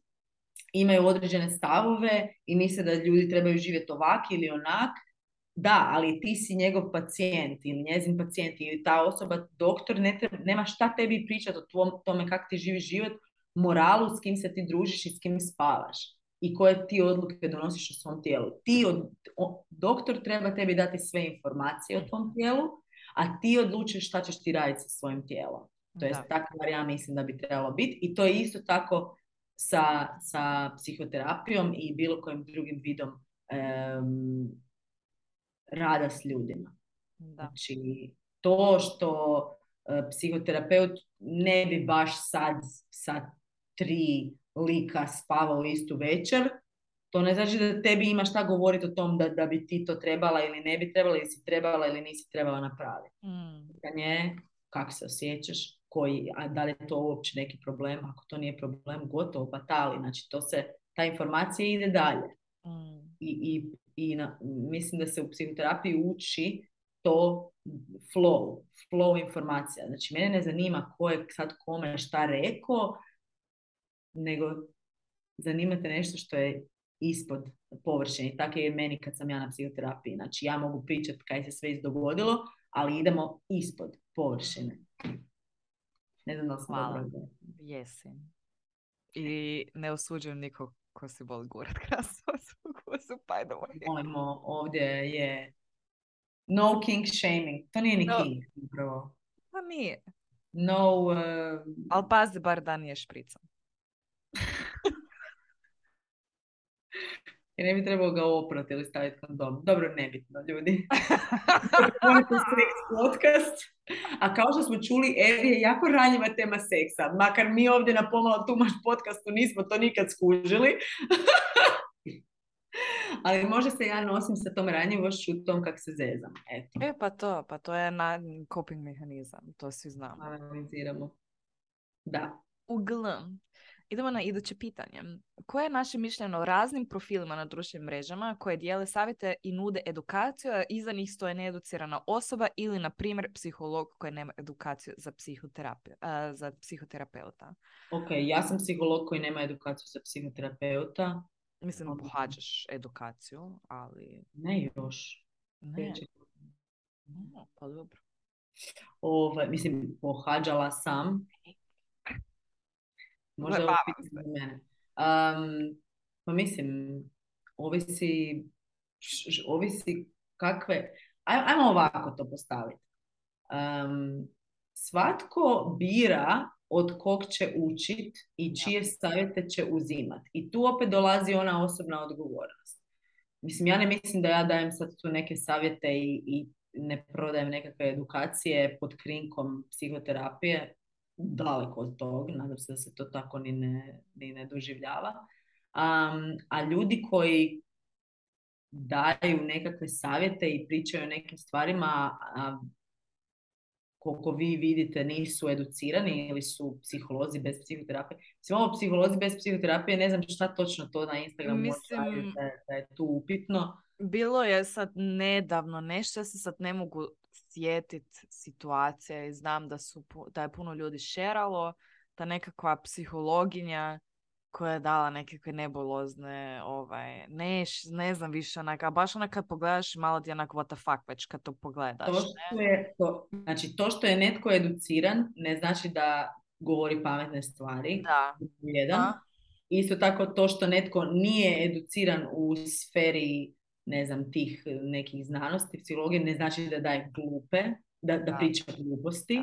imaju određene stavove i misle da ljudi trebaju živjeti ovak ili onak, da, ali ti si njegov pacijent ili njezin pacijent ili ta osoba, doktor ne treba, nema šta tebi pričati o tvom, tome kako ti živi život, moralu s kim se ti družiš i s kim spavaš i koje ti odluke donosiš o svom tijelu. Ti od, doktor treba tebi dati sve informacije o tom tijelu, a ti odlučiš šta ćeš ti raditi sa svojim tijelom. To je tako ja mislim da bi trebalo biti i to je isto tako sa, sa psihoterapijom i bilo kojim drugim vidom rada s ljudima. Da. Znači, to što uh, psihoterapeut ne bi baš sad sa tri lika spavao istu večer, to ne znači da tebi ima šta govoriti o tom da, da bi ti to trebala ili ne bi trebala, ili si trebala ili nisi trebala napraviti. Mm. Pitanje kako se osjećaš, koji, a da li je to uopće neki problem, ako to nije problem, gotovo, batali, znači to se, ta informacija ide dalje. Mm. I, i i na, mislim da se u psihoterapiji uči to flow, flow informacija. Znači, mene ne zanima ko je sad kome šta rekao, nego zanimate nešto što je ispod površine. I tako je meni kad sam ja na psihoterapiji. Znači, ja mogu pričati kaj se sve izdogodilo, ali idemo ispod površine. Ne znam da sam dobro. Jesim. I ne osuđujem nikog ko se voli gurat *laughs* krasu kosu, by the way. ovdje je no king shaming. To nije ni no. king, upravo. Pa nije. No... Uh... Ali pazi, bar da nije špricom. I *laughs* ne bi trebao ga oprati ili staviti kondom. Dobro, nebitno, ljudi. *laughs* podcast. A kao što smo čuli, Evi je jako ranjiva tema seksa. Makar mi ovdje na pomalo tumaš podcastu nismo to nikad skužili. *laughs* Ali može se ja nosim sa tom ranjivošću tom kak se zezam. Eto. E pa to, pa to je na coping mehanizam, to svi znamo. Analiziramo. Da. Uglavnom, idemo na iduće pitanje. Koje je naše mišljenje o raznim profilima na društvenim mrežama koje dijele savjete i nude edukaciju, a iza njih stoje needucirana osoba ili, na primjer, psiholog koji nema edukaciju za, za psihoterapeuta? Ok, ja sam psiholog koji nema edukaciju za psihoterapeuta. Mislim, pohađaš edukaciju, ali... Ne još. Ne. No, pa dobro. Ove, ovaj, mislim, pohađala sam. Možda ovo za mene. Um, pa mislim, ovisi, ovisi kakve... Ajmo ovako to postaviti. Um, svatko bira od kog će učit i čije savjete će uzimat. I tu opet dolazi ona osobna odgovornost. Mislim, ja ne mislim da ja dajem sad tu neke savjete i, i ne prodajem nekakve edukacije pod krinkom psihoterapije. Daleko od tog, nadam se da se to tako ni ne, ni ne doživljava. Um, a ljudi koji daju nekakve savjete i pričaju o nekim stvarima, koliko vi vidite nisu educirani ili su psiholozi bez psihoterapije. Mislim, ovo psiholozi bez psihoterapije, ne znam šta točno to na Instagramu Mislim, da, da je tu upitno. Bilo je sad nedavno nešto, ja se sad ne mogu sjetiti situacije i znam da, su, da je puno ljudi šeralo, ta nekakva psihologinja koja je dala nekakve nebulozne, ovaj, ne, ne znam više, onak, a baš onak kad pogledaš malo ti onak what the fuck već kad to pogledaš. To što je, to, znači to što je netko educiran ne znači da govori pametne stvari. Da. Jedan. Isto tako to što netko nije educiran u sferi ne znam, tih nekih znanosti, psihologije, ne znači da daje glupe, da, da, priča gluposti.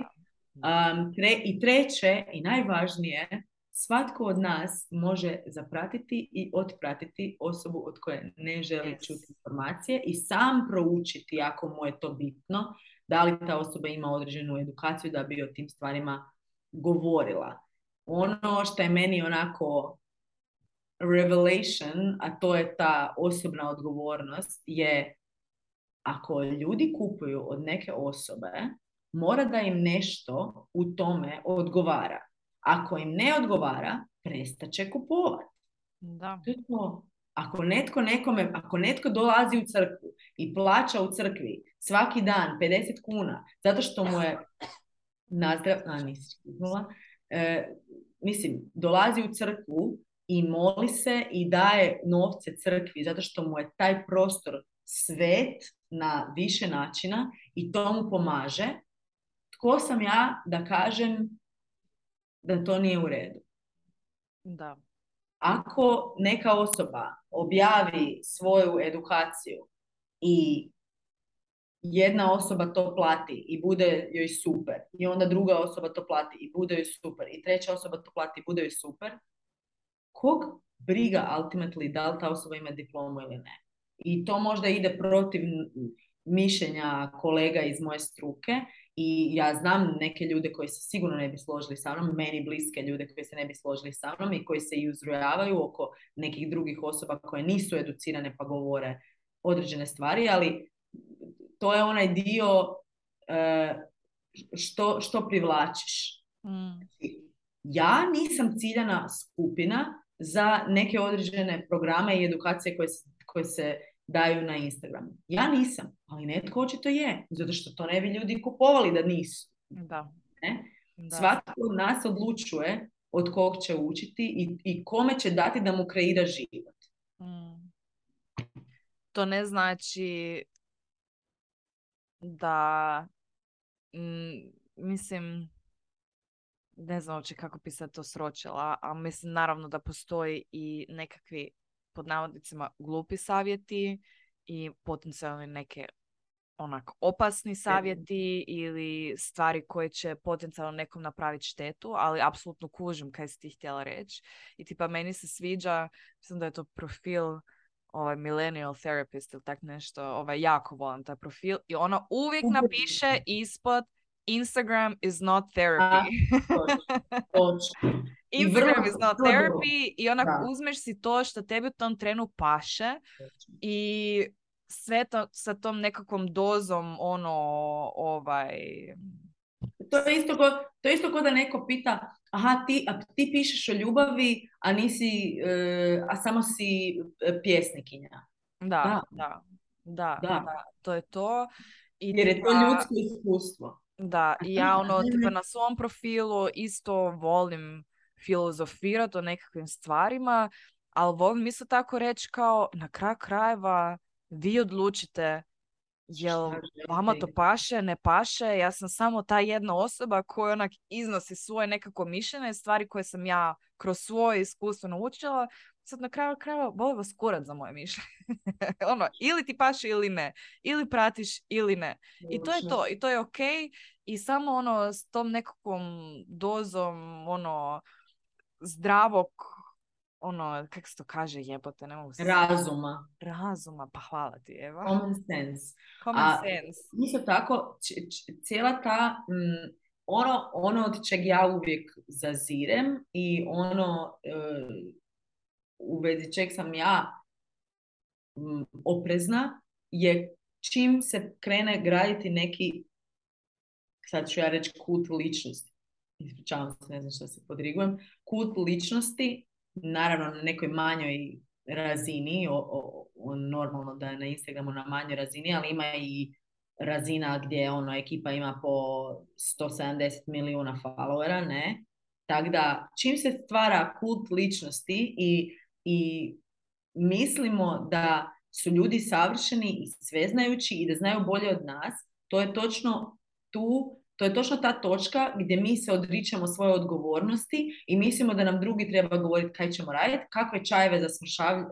Um, I treće i najvažnije, svatko od nas može zapratiti i otpratiti osobu od koje ne želi čuti informacije i sam proučiti ako mu je to bitno, da li ta osoba ima određenu edukaciju da bi o tim stvarima govorila. Ono što je meni onako revelation, a to je ta osobna odgovornost, je ako ljudi kupuju od neke osobe, mora da im nešto u tome odgovara. Ako im ne odgovara, prestaće kupovati. Da. To Ako netko nekome, ako netko dolazi u crkvu i plaća u crkvi svaki dan 50 kuna, zato što mu je nazdrav, a nisi e, mislim, dolazi u crkvu i moli se i daje novce crkvi zato što mu je taj prostor svet na više načina i to mu pomaže. Tko sam ja da kažem da to nije u redu? Da. Ako neka osoba objavi svoju edukaciju i jedna osoba to plati i bude joj super i onda druga osoba to plati i bude joj super i treća osoba to plati i bude joj super, kog briga ultimately da li ta osoba ima diplomu ili ne. I to možda ide protiv mišljenja kolega iz moje struke i ja znam neke ljude koji se sigurno ne bi složili sa mnom, meni bliske ljude koji se ne bi složili sa mnom i koji se i uzrojavaju oko nekih drugih osoba koje nisu educirane pa govore određene stvari, ali to je onaj dio e, što, što privlačiš. Mm. Znači, ja nisam ciljana skupina za neke određene programe i edukacije koje se, koje se daju na Instagramu. Ja nisam, ali netko očito je, zato što to ne bi ljudi kupovali da nisu. Da. Ne? da. Svatko od nas odlučuje od kog će učiti i, i kome će dati da mu kreira život. Mm. To ne znači da mm, mislim ne znam uopće kako bi se to sročila, a mislim naravno da postoji i nekakvi pod navodnicima glupi savjeti i potencijalno neke onak opasni savjeti ili stvari koje će potencijalno nekom napraviti štetu, ali apsolutno kužim kaj si ti htjela reći. I tipa meni se sviđa, mislim da je to profil ovaj millennial therapist ili tak nešto, ovaj jako volim taj profil i ona uvijek napiše ispod Instagram is not therapy. *laughs* Instagram is not therapy i onak uzmeš si to što tebi u tom trenu paše i sve to sa tom nekakvom dozom ono ovaj to je isto ko, to je isto ko da neko pita aha ti, a ti pišeš o ljubavi a nisi uh, a samo si e, pjesnikinja? Da, da, da, da, da. to je to. I jer je to ljudsko iskustvo. Da, i ja ono tipa na svom profilu isto volim filozofirati o nekakvim stvarima, ali volim isto tako reći kao na kraju krajeva vi odlučite jel vama to paše, ne paše, ja sam samo ta jedna osoba koja onak iznosi svoje nekako mišljenje, stvari koje sam ja kroz svoje iskustvo naučila, sad na kraju krajeva voli vas kurat za moje mišljenje. *laughs* ono, ili ti paše ili ne, ili pratiš ili ne. I to je to, i to je ok. I samo ono s tom nekakvom dozom ono zdravog ono, kako se to kaže, jebote, ne mogu se... Razuma. Razuma, pa hvala ti, Eva. Common sense. Common A, sense. Isto tako, cijela ta, mm, ono, ono od čeg ja uvijek zazirem i ono e, u vezi čeg sam ja mm, oprezna je čim se krene graditi neki, sad ću ja reći kult ličnosti, ispričavam se, ne znam što se podrigujem, kult ličnosti naravno na nekoj manjoj razini, o, o, normalno da je na Instagramu na manjoj razini, ali ima i razina gdje ono, ekipa ima po 170 milijuna followera, ne? Tako da, čim se stvara kult ličnosti i, i mislimo da su ljudi savršeni i sveznajući i da znaju bolje od nas, to je točno tu to je točno ta točka gdje mi se odričemo svoje odgovornosti i mislimo da nam drugi treba govoriti kaj ćemo raditi, kakve čajeve za,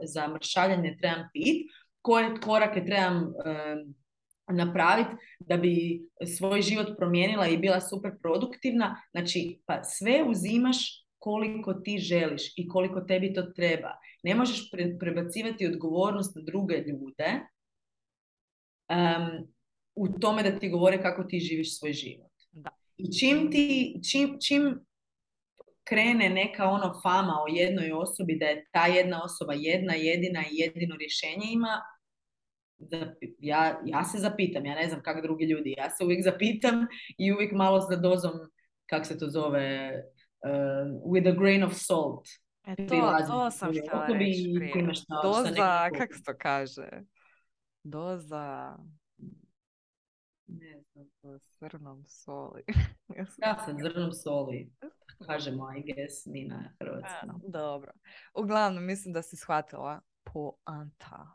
za mršavljanje trebam pit, koje korake trebam napraviti da bi svoj život promijenila i bila super produktivna. Znači, pa sve uzimaš koliko ti želiš i koliko tebi to treba. Ne možeš prebacivati odgovornost na druge ljude um, u tome da ti govore kako ti živiš svoj život. Da. I čim ti, čim, čim krene neka ono fama o jednoj osobi da je ta jedna osoba jedna, jedina i jedino rješenje ima, ja, ja se zapitam, ja ne znam kako drugi ljudi, ja se uvijek zapitam i uvijek malo za dozom, kak se to zove, uh, with a grain of salt. E to, to sam htjela reći Doza, kako se to kaže? Doza ne znam, zrnom soli. *laughs* ja sam zrnom soli. Kažemo, I guess, mi na hrvatskom. dobro. Uglavnom, mislim da si shvatila poanta.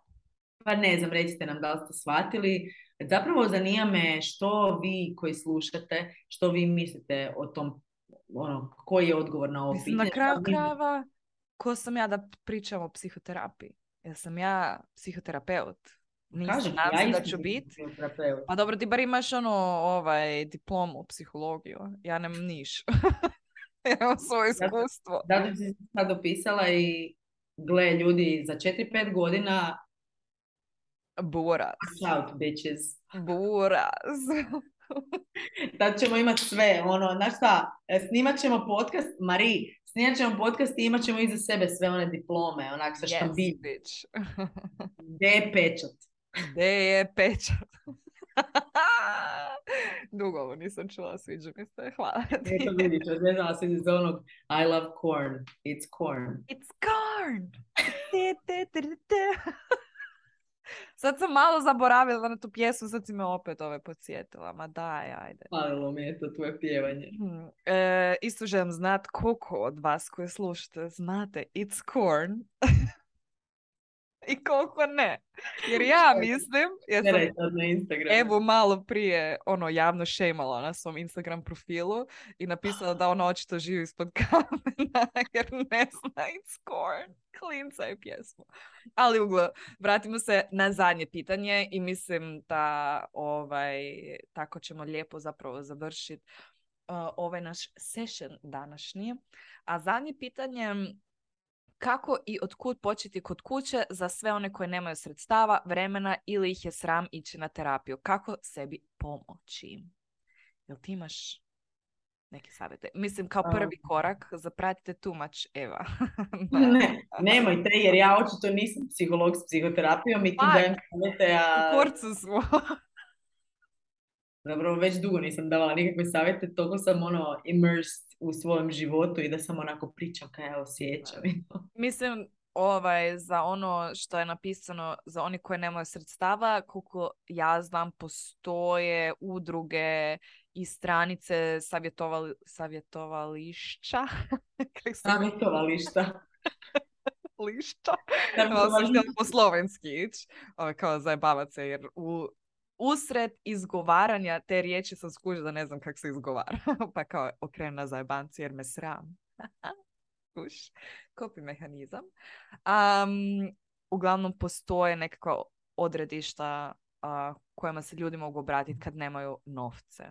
Pa ne znam, recite nam da li ste shvatili. Zapravo zanima me što vi koji slušate, što vi mislite o tom, ono, koji je odgovor na ovo pitanje. Na kraju krajeva, ko sam ja da pričam o psihoterapiji? Ja sam ja psihoterapeut. Nisam, Kažem, ja da ću biti. Pa dobro, ti bar imaš ono, ovaj, diplomu psihologiju. Ja nemam niš. *laughs* ja imam svoje iskustvo. Da, da si sad opisala i gle ljudi za 4-5 godina Buras. Shout, bitches. Buras. *laughs* Tad ćemo imati sve, ono, znaš šta, snimat ćemo podcast, Mari, snimat ćemo podcast i imat ćemo iza sebe sve one diplome, onak sa yes, bitch. *laughs* Gdje je pečat? Gde je pečat? *laughs* Dugo ovo nisam čula, sviđa mi se, hvala ti. Eto vidiš, ne znam se iz onog I love corn, it's corn. It's corn! Sad sam malo zaboravila na tu pjesu, sad si me opet ove podsjetila. Ma daj, ajde. Hvalilo mi je to tvoje pjevanje. Hmm. E, isto želim znat koliko od vas koje slušate znate It's Corn. *laughs* *laughs* i koliko ne. Jer ja mislim, ja sam Evo malo prije ono javno šemala na svom Instagram profilu i napisala da ona očito živi ispod *laughs* kamena jer ne zna It's Corn. Klinca je pjesmu. Ali uglo, vratimo se na zadnje pitanje i mislim da ovaj, tako ćemo lijepo zapravo završiti uh, ovaj naš session današnji. A zadnje pitanje kako i od kud početi kod kuće za sve one koje nemaju sredstava, vremena ili ih je sram ići na terapiju? Kako sebi pomoći? Jel ti imaš neki savjete. Mislim, kao prvi korak, zapratite much Eva. *laughs* ne, nemojte, jer ja očito nisam psiholog s psihoterapijom i tu dajem savjete, a... U korcu smo. Dobro, već dugo nisam davala nikakve savjete, toliko sam ono immersed u svojem životu i da sam onako pričam kaj ja osjećam. Mislim, ovaj, za ono što je napisano za oni koji nemaju sredstava, koliko ja znam, postoje udruge i stranice savjetovali, savjetovališća. *laughs* Savjetovališta. *laughs* Lišća. po slovenski ići, ovaj, kao zajebavac se, jer u usred izgovaranja te riječi sam skužila da ne znam kako se izgovara. *laughs* pa kao okrenu na zajebanci jer me sram. *laughs* Kuš, kopi mehanizam. Um, uglavnom postoje nekakva odredišta uh, kojima se ljudi mogu obratiti kad nemaju novce.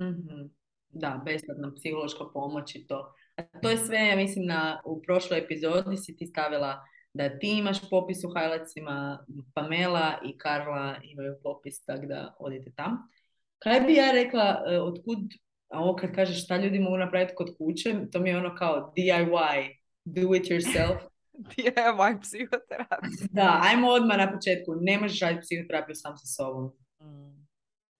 mm Da, besplatna psihološka pomoć i to. A to je sve, ja mislim, na, u prošloj epizodi si ti stavila da ti imaš popis u highlightsima, Pamela i Karla imaju popis, tako da odite tam. Kaj bi ja rekla, uh, otkud, a ovo kad kažeš šta ljudi mogu napraviti kod kuće, to mi je ono kao DIY, do it yourself. *laughs* DIY psihoterapija. *laughs* Da, ajmo odmah na početku. Ne možeš raditi psihoterapiju sam sa sobom. Mm.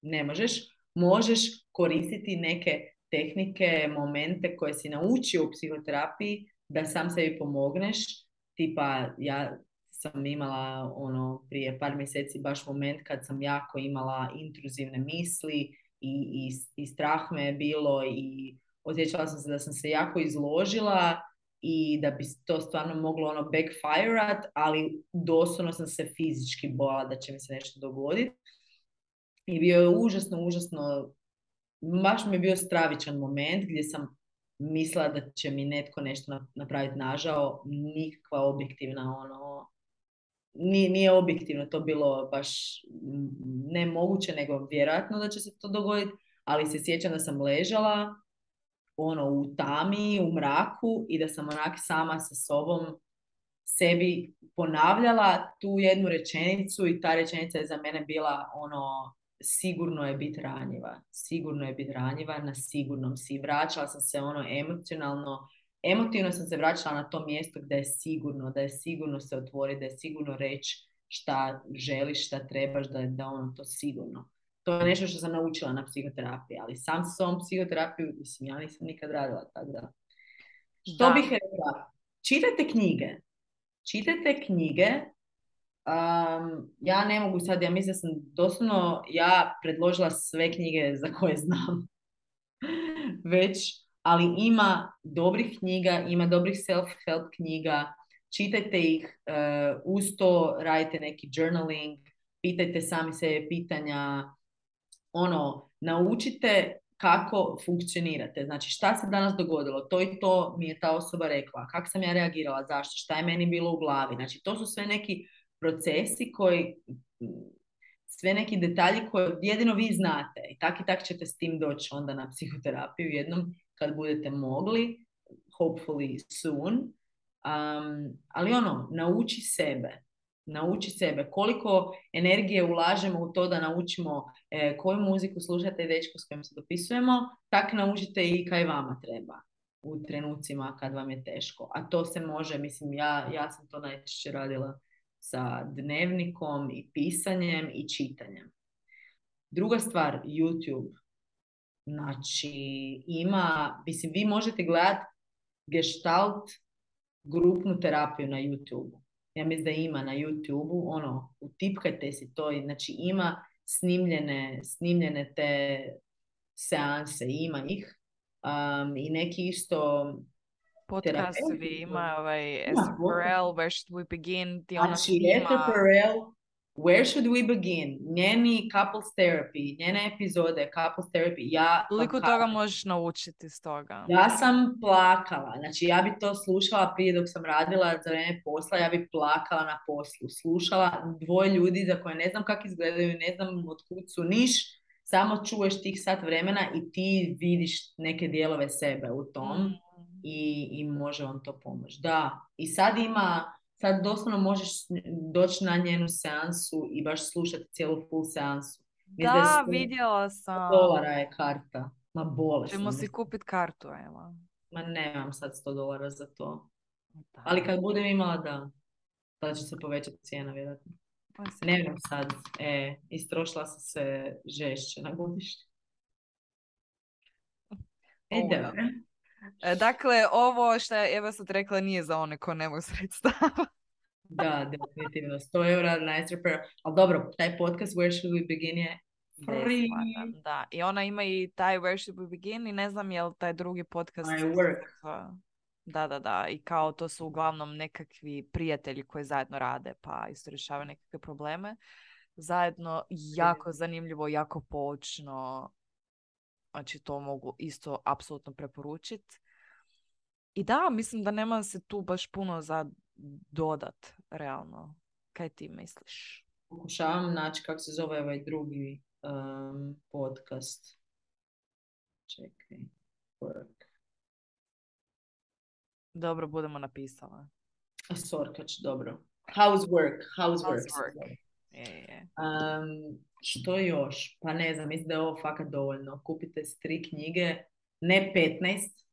Ne možeš. Možeš koristiti neke tehnike, momente koje si naučio u psihoterapiji da sam sebi pomogneš tipa ja sam imala ono prije par mjeseci baš moment kad sam jako imala intruzivne misli i, i, i strah me je bilo i osjećala sam se da sam se jako izložila i da bi to stvarno moglo ono backfireat, ali doslovno sam se fizički bojala da će mi se nešto dogoditi. I bio je užasno, užasno, baš mi je bio stravičan moment gdje sam mislila da će mi netko nešto napraviti nažao, nikakva objektivna ono, nije, nije objektivno to bilo baš ne moguće, nego vjerojatno da će se to dogoditi, ali se sjećam da sam ležala ono u tami, u mraku i da sam onak sama sa sobom sebi ponavljala tu jednu rečenicu i ta rečenica je za mene bila ono sigurno je biti ranjiva. Sigurno je biti ranjiva, na sigurnom si. Vraćala sam se ono emocionalno, emotivno sam se vraćala na to mjesto gdje je sigurno, da je sigurno se otvori, da je sigurno reći šta želiš, šta trebaš, da je da ono to sigurno. To je nešto što sam naučila na psihoterapiji, ali sam s ovom psihoterapiju, mislim, ja nisam nikad radila, tako da. Što bih rekla? Čitajte knjige. Čitajte knjige Um, ja ne mogu sad, ja mislim da sam doslovno ja predložila sve knjige za koje znam *laughs* već, ali ima dobrih knjiga, ima dobrih self-help knjiga, čitajte ih, uh, uz to radite neki journaling, pitajte sami sebe pitanja, ono, naučite kako funkcionirate. Znači, šta se danas dogodilo? To i to mi je ta osoba rekla. Kako sam ja reagirala? Zašto? Šta je meni bilo u glavi? Znači, to su sve neki procesi koji sve neki detalji koje jedino vi znate i tak i tak ćete s tim doći onda na psihoterapiju jednom kad budete mogli, hopefully soon. Um, ali ono, nauči sebe. Nauči sebe. Koliko energije ulažemo u to da naučimo e, koju muziku slušate i dečko s kojim se dopisujemo, tak naučite i kaj vama treba u trenucima kad vam je teško. A to se može, mislim, ja, ja sam to najčešće radila sa dnevnikom i pisanjem i čitanjem. Druga stvar, YouTube. Znači, ima, mislim, vi možete gledati gestalt grupnu terapiju na YouTube. Ja mislim da ima na YouTube, ono, utipkajte si to, znači ima snimljene, snimljene te seanse, ima ih. Um, I neki isto podcast vi ima ovaj Perel, Where Should We Begin, ti ona znači, Perel, Where Should We Begin, njeni couples therapy, njene epizode couples therapy, ja... Koliko toga možeš naučiti s toga? Ja sam plakala, znači ja bi to slušala prije dok sam radila za vrijeme posla, ja bi plakala na poslu, slušala dvoje ljudi za koje ne znam kako izgledaju, ne znam od kud su niš, samo čuješ tih sat vremena i ti vidiš neke dijelove sebe u tom. Mm i, i može vam to pomoći. Da, i sad ima, sad doslovno možeš doći na njenu seansu i baš slušati cijelu full seansu. Da, vidjela sam. Dolara je karta. Ma bolesno. Ćemo si kupit kartu, evo. Ma nemam sad 100 dolara za to. Ali kad budem imala, da. Tada će se povećati cijena, vjerojatno. Ne znam sad. E, istrošila sam se žešće na godišnje. E, dobro. E, dakle, ovo što je Eva sad rekla nije za one ko nemaju sredstava. *laughs* da, definitivno. 100 eura, nice repair. Ali dobro, taj podcast Where Should We Begin je free. Da, i ona ima i taj Where Should We Begin i ne znam je li taj drugi podcast. My work. Da, da, da. I kao to su uglavnom nekakvi prijatelji koji zajedno rade pa isto rješavaju nekakve probleme. Zajedno jako zanimljivo, jako počno. Znači to mogu isto apsolutno preporučiti. I da, mislim da nema se tu baš puno za dodat, realno. Kaj ti misliš? Pokušavam naći kako se zove ovaj drugi um, podcast. Čekaj. Work. Dobro, budemo napisala. Sorkač, dobro. How's work? How's, Um, što još? Pa ne znam, mislim da je ovo fakat dovoljno. Kupite tri knjige, ne 15,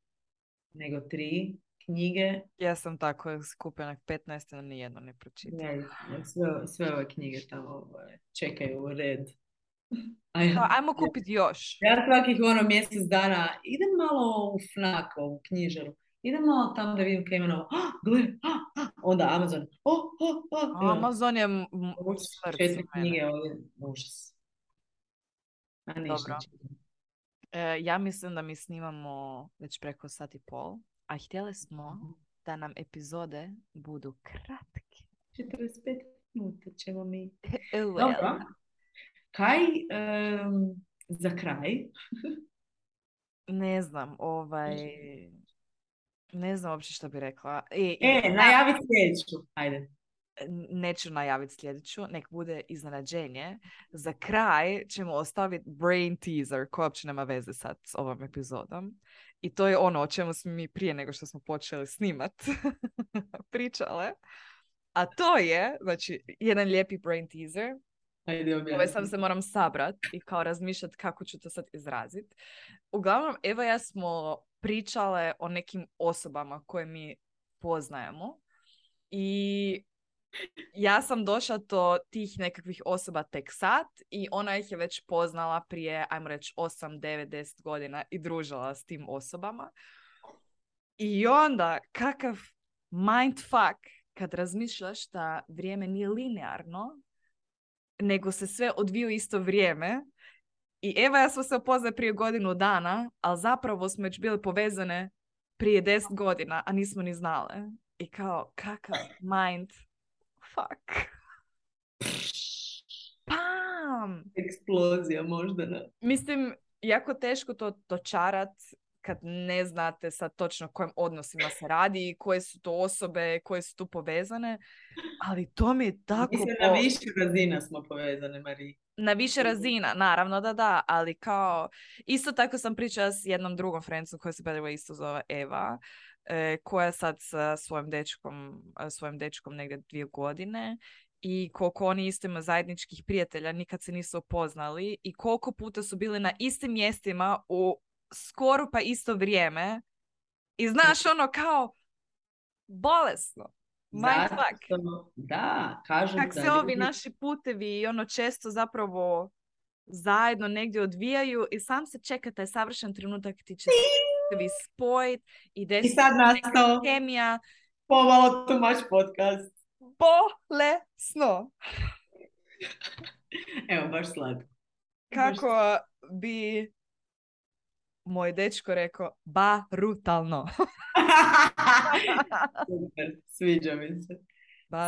nego tri knjige. Ja sam tako skupila 15, no nijedno ne pročitala. Ne, sve, sve ove knjige tamo ovaj, čekaju u red. *laughs* Aj, pa, ajmo kupiti još. Ja svakih ono mjesec dana idem malo u FNAC, u knjižaru. Idem malo tamo da vidim kaj novo. Ah, gle, ah, ah. Onda Amazon. Oh, oh, oh. Amazon je Četiri knjige ovdje. Užas. A Dobro. E, ja mislim da mi snimamo već preko sat i pol, a htjeli smo mhm. da nam epizode budu kratke. 45 minuta ćemo mi. well. Dobro. Kaj um, za kraj? *laughs* ne znam, ovaj... Ne znam uopće što bi rekla. I, e, najavi sljedeću. Ajde. Neću najaviti sljedeću, nek bude iznenađenje. Za kraj ćemo ostaviti brain teaser koja uopće nema veze sad s ovom epizodom. I to je ono o čemu smo mi prije nego što smo počeli snimat *laughs* pričale. A to je, znači, jedan lijepi brain teaser. Ajde, Ove sam se moram sabrat i kao razmišljati kako ću to sad izraziti. Uglavnom, Eva ja smo pričale o nekim osobama koje mi poznajemo i ja sam došla do tih nekakvih osoba tek sad i ona ih je već poznala prije, ajmo reći, 8, 9, 10 godina i družila s tim osobama. I onda, kakav mindfuck kad razmišljaš da vrijeme nije linearno, nego se sve odviju isto vrijeme i Eva ja smo se upoznali prije godinu dana, ali zapravo smo već bile povezane prije deset godina, a nismo ni znale. I kao, kakav mind fuck. Pam! Eksplozija možda, ne? Mislim, jako teško to dočarat kad ne znate sad točno kojim odnosima se radi i koje su to osobe, koje su tu povezane, ali to mi je tako... Mislim, na više razina smo povezane, Mariji. Na više razina, naravno da da, ali kao, isto tako sam pričala s jednom drugom friendsom koja se by isto zove Eva, e, koja sad sa svojim dečkom, svojim dečkom negdje dvije godine i koliko oni isto imaju zajedničkih prijatelja, nikad se nisu upoznali i koliko puta su bili na istim mjestima u skoro pa isto vrijeme i znaš ono kao bolesno. Mindfuck. Da, kažu Kak se ovi naši putevi i ono često zapravo zajedno negdje odvijaju i sam se čeka taj savršen trenutak ti će vi spojit i desi I sad nastao kemija. Pomalo much podcast. Bolesno. Evo, baš slatko. Kako bi moj dečko rekao, brutalno. *laughs* Super, sviđa mi se.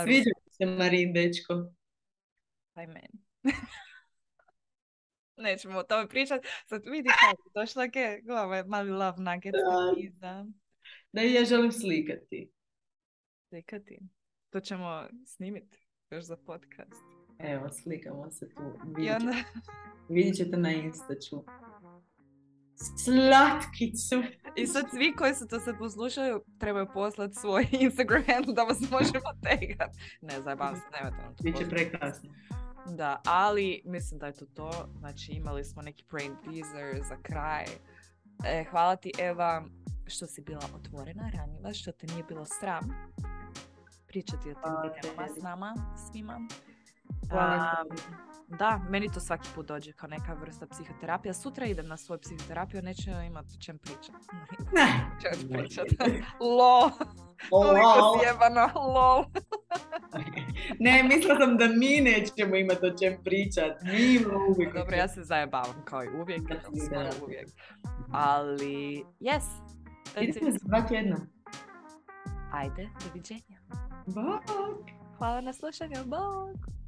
Sviđa mi se Marin, dečko. Aj meni. *laughs* Nećemo o tome pričati. Sad vidi kako, došla je glava, mali love nugget. Da. da ja želim slikati. Slikati? To ćemo snimiti još za podcast. Evo, slikamo se tu. Vidjet, onda... vidjet ćete na Instaču. Slatkicu. I sad svi koji su to sad poslušaju trebaju poslati svoj *laughs* Instagram da vas možemo tegat. Ne, zajebam se, nam to Biće prekrasno. Da, ali mislim da je to to. Znači imali smo neki brain teaser za kraj. E, hvala ti Eva što si bila otvorena, ranjiva, što te nije bilo sram pričati o tim temama s nama, svima. Da, meni to svaki put dođe kao neka vrsta psihoterapija. Sutra idem na svoju psihoterapiju, neću imati o čem pričati. Ne. pričat. *laughs* Lol. Koliko sjebano, lol. ne, mislila sam da mi nećemo imati o čem pričat. Mi uvijek. Dobro, ja se zajebavam kao i uvijek. uvijek. Ali, yes. Idemo za dva tjedna. Ajde, doviđenja. Bog! Hvala na slušanju, bog!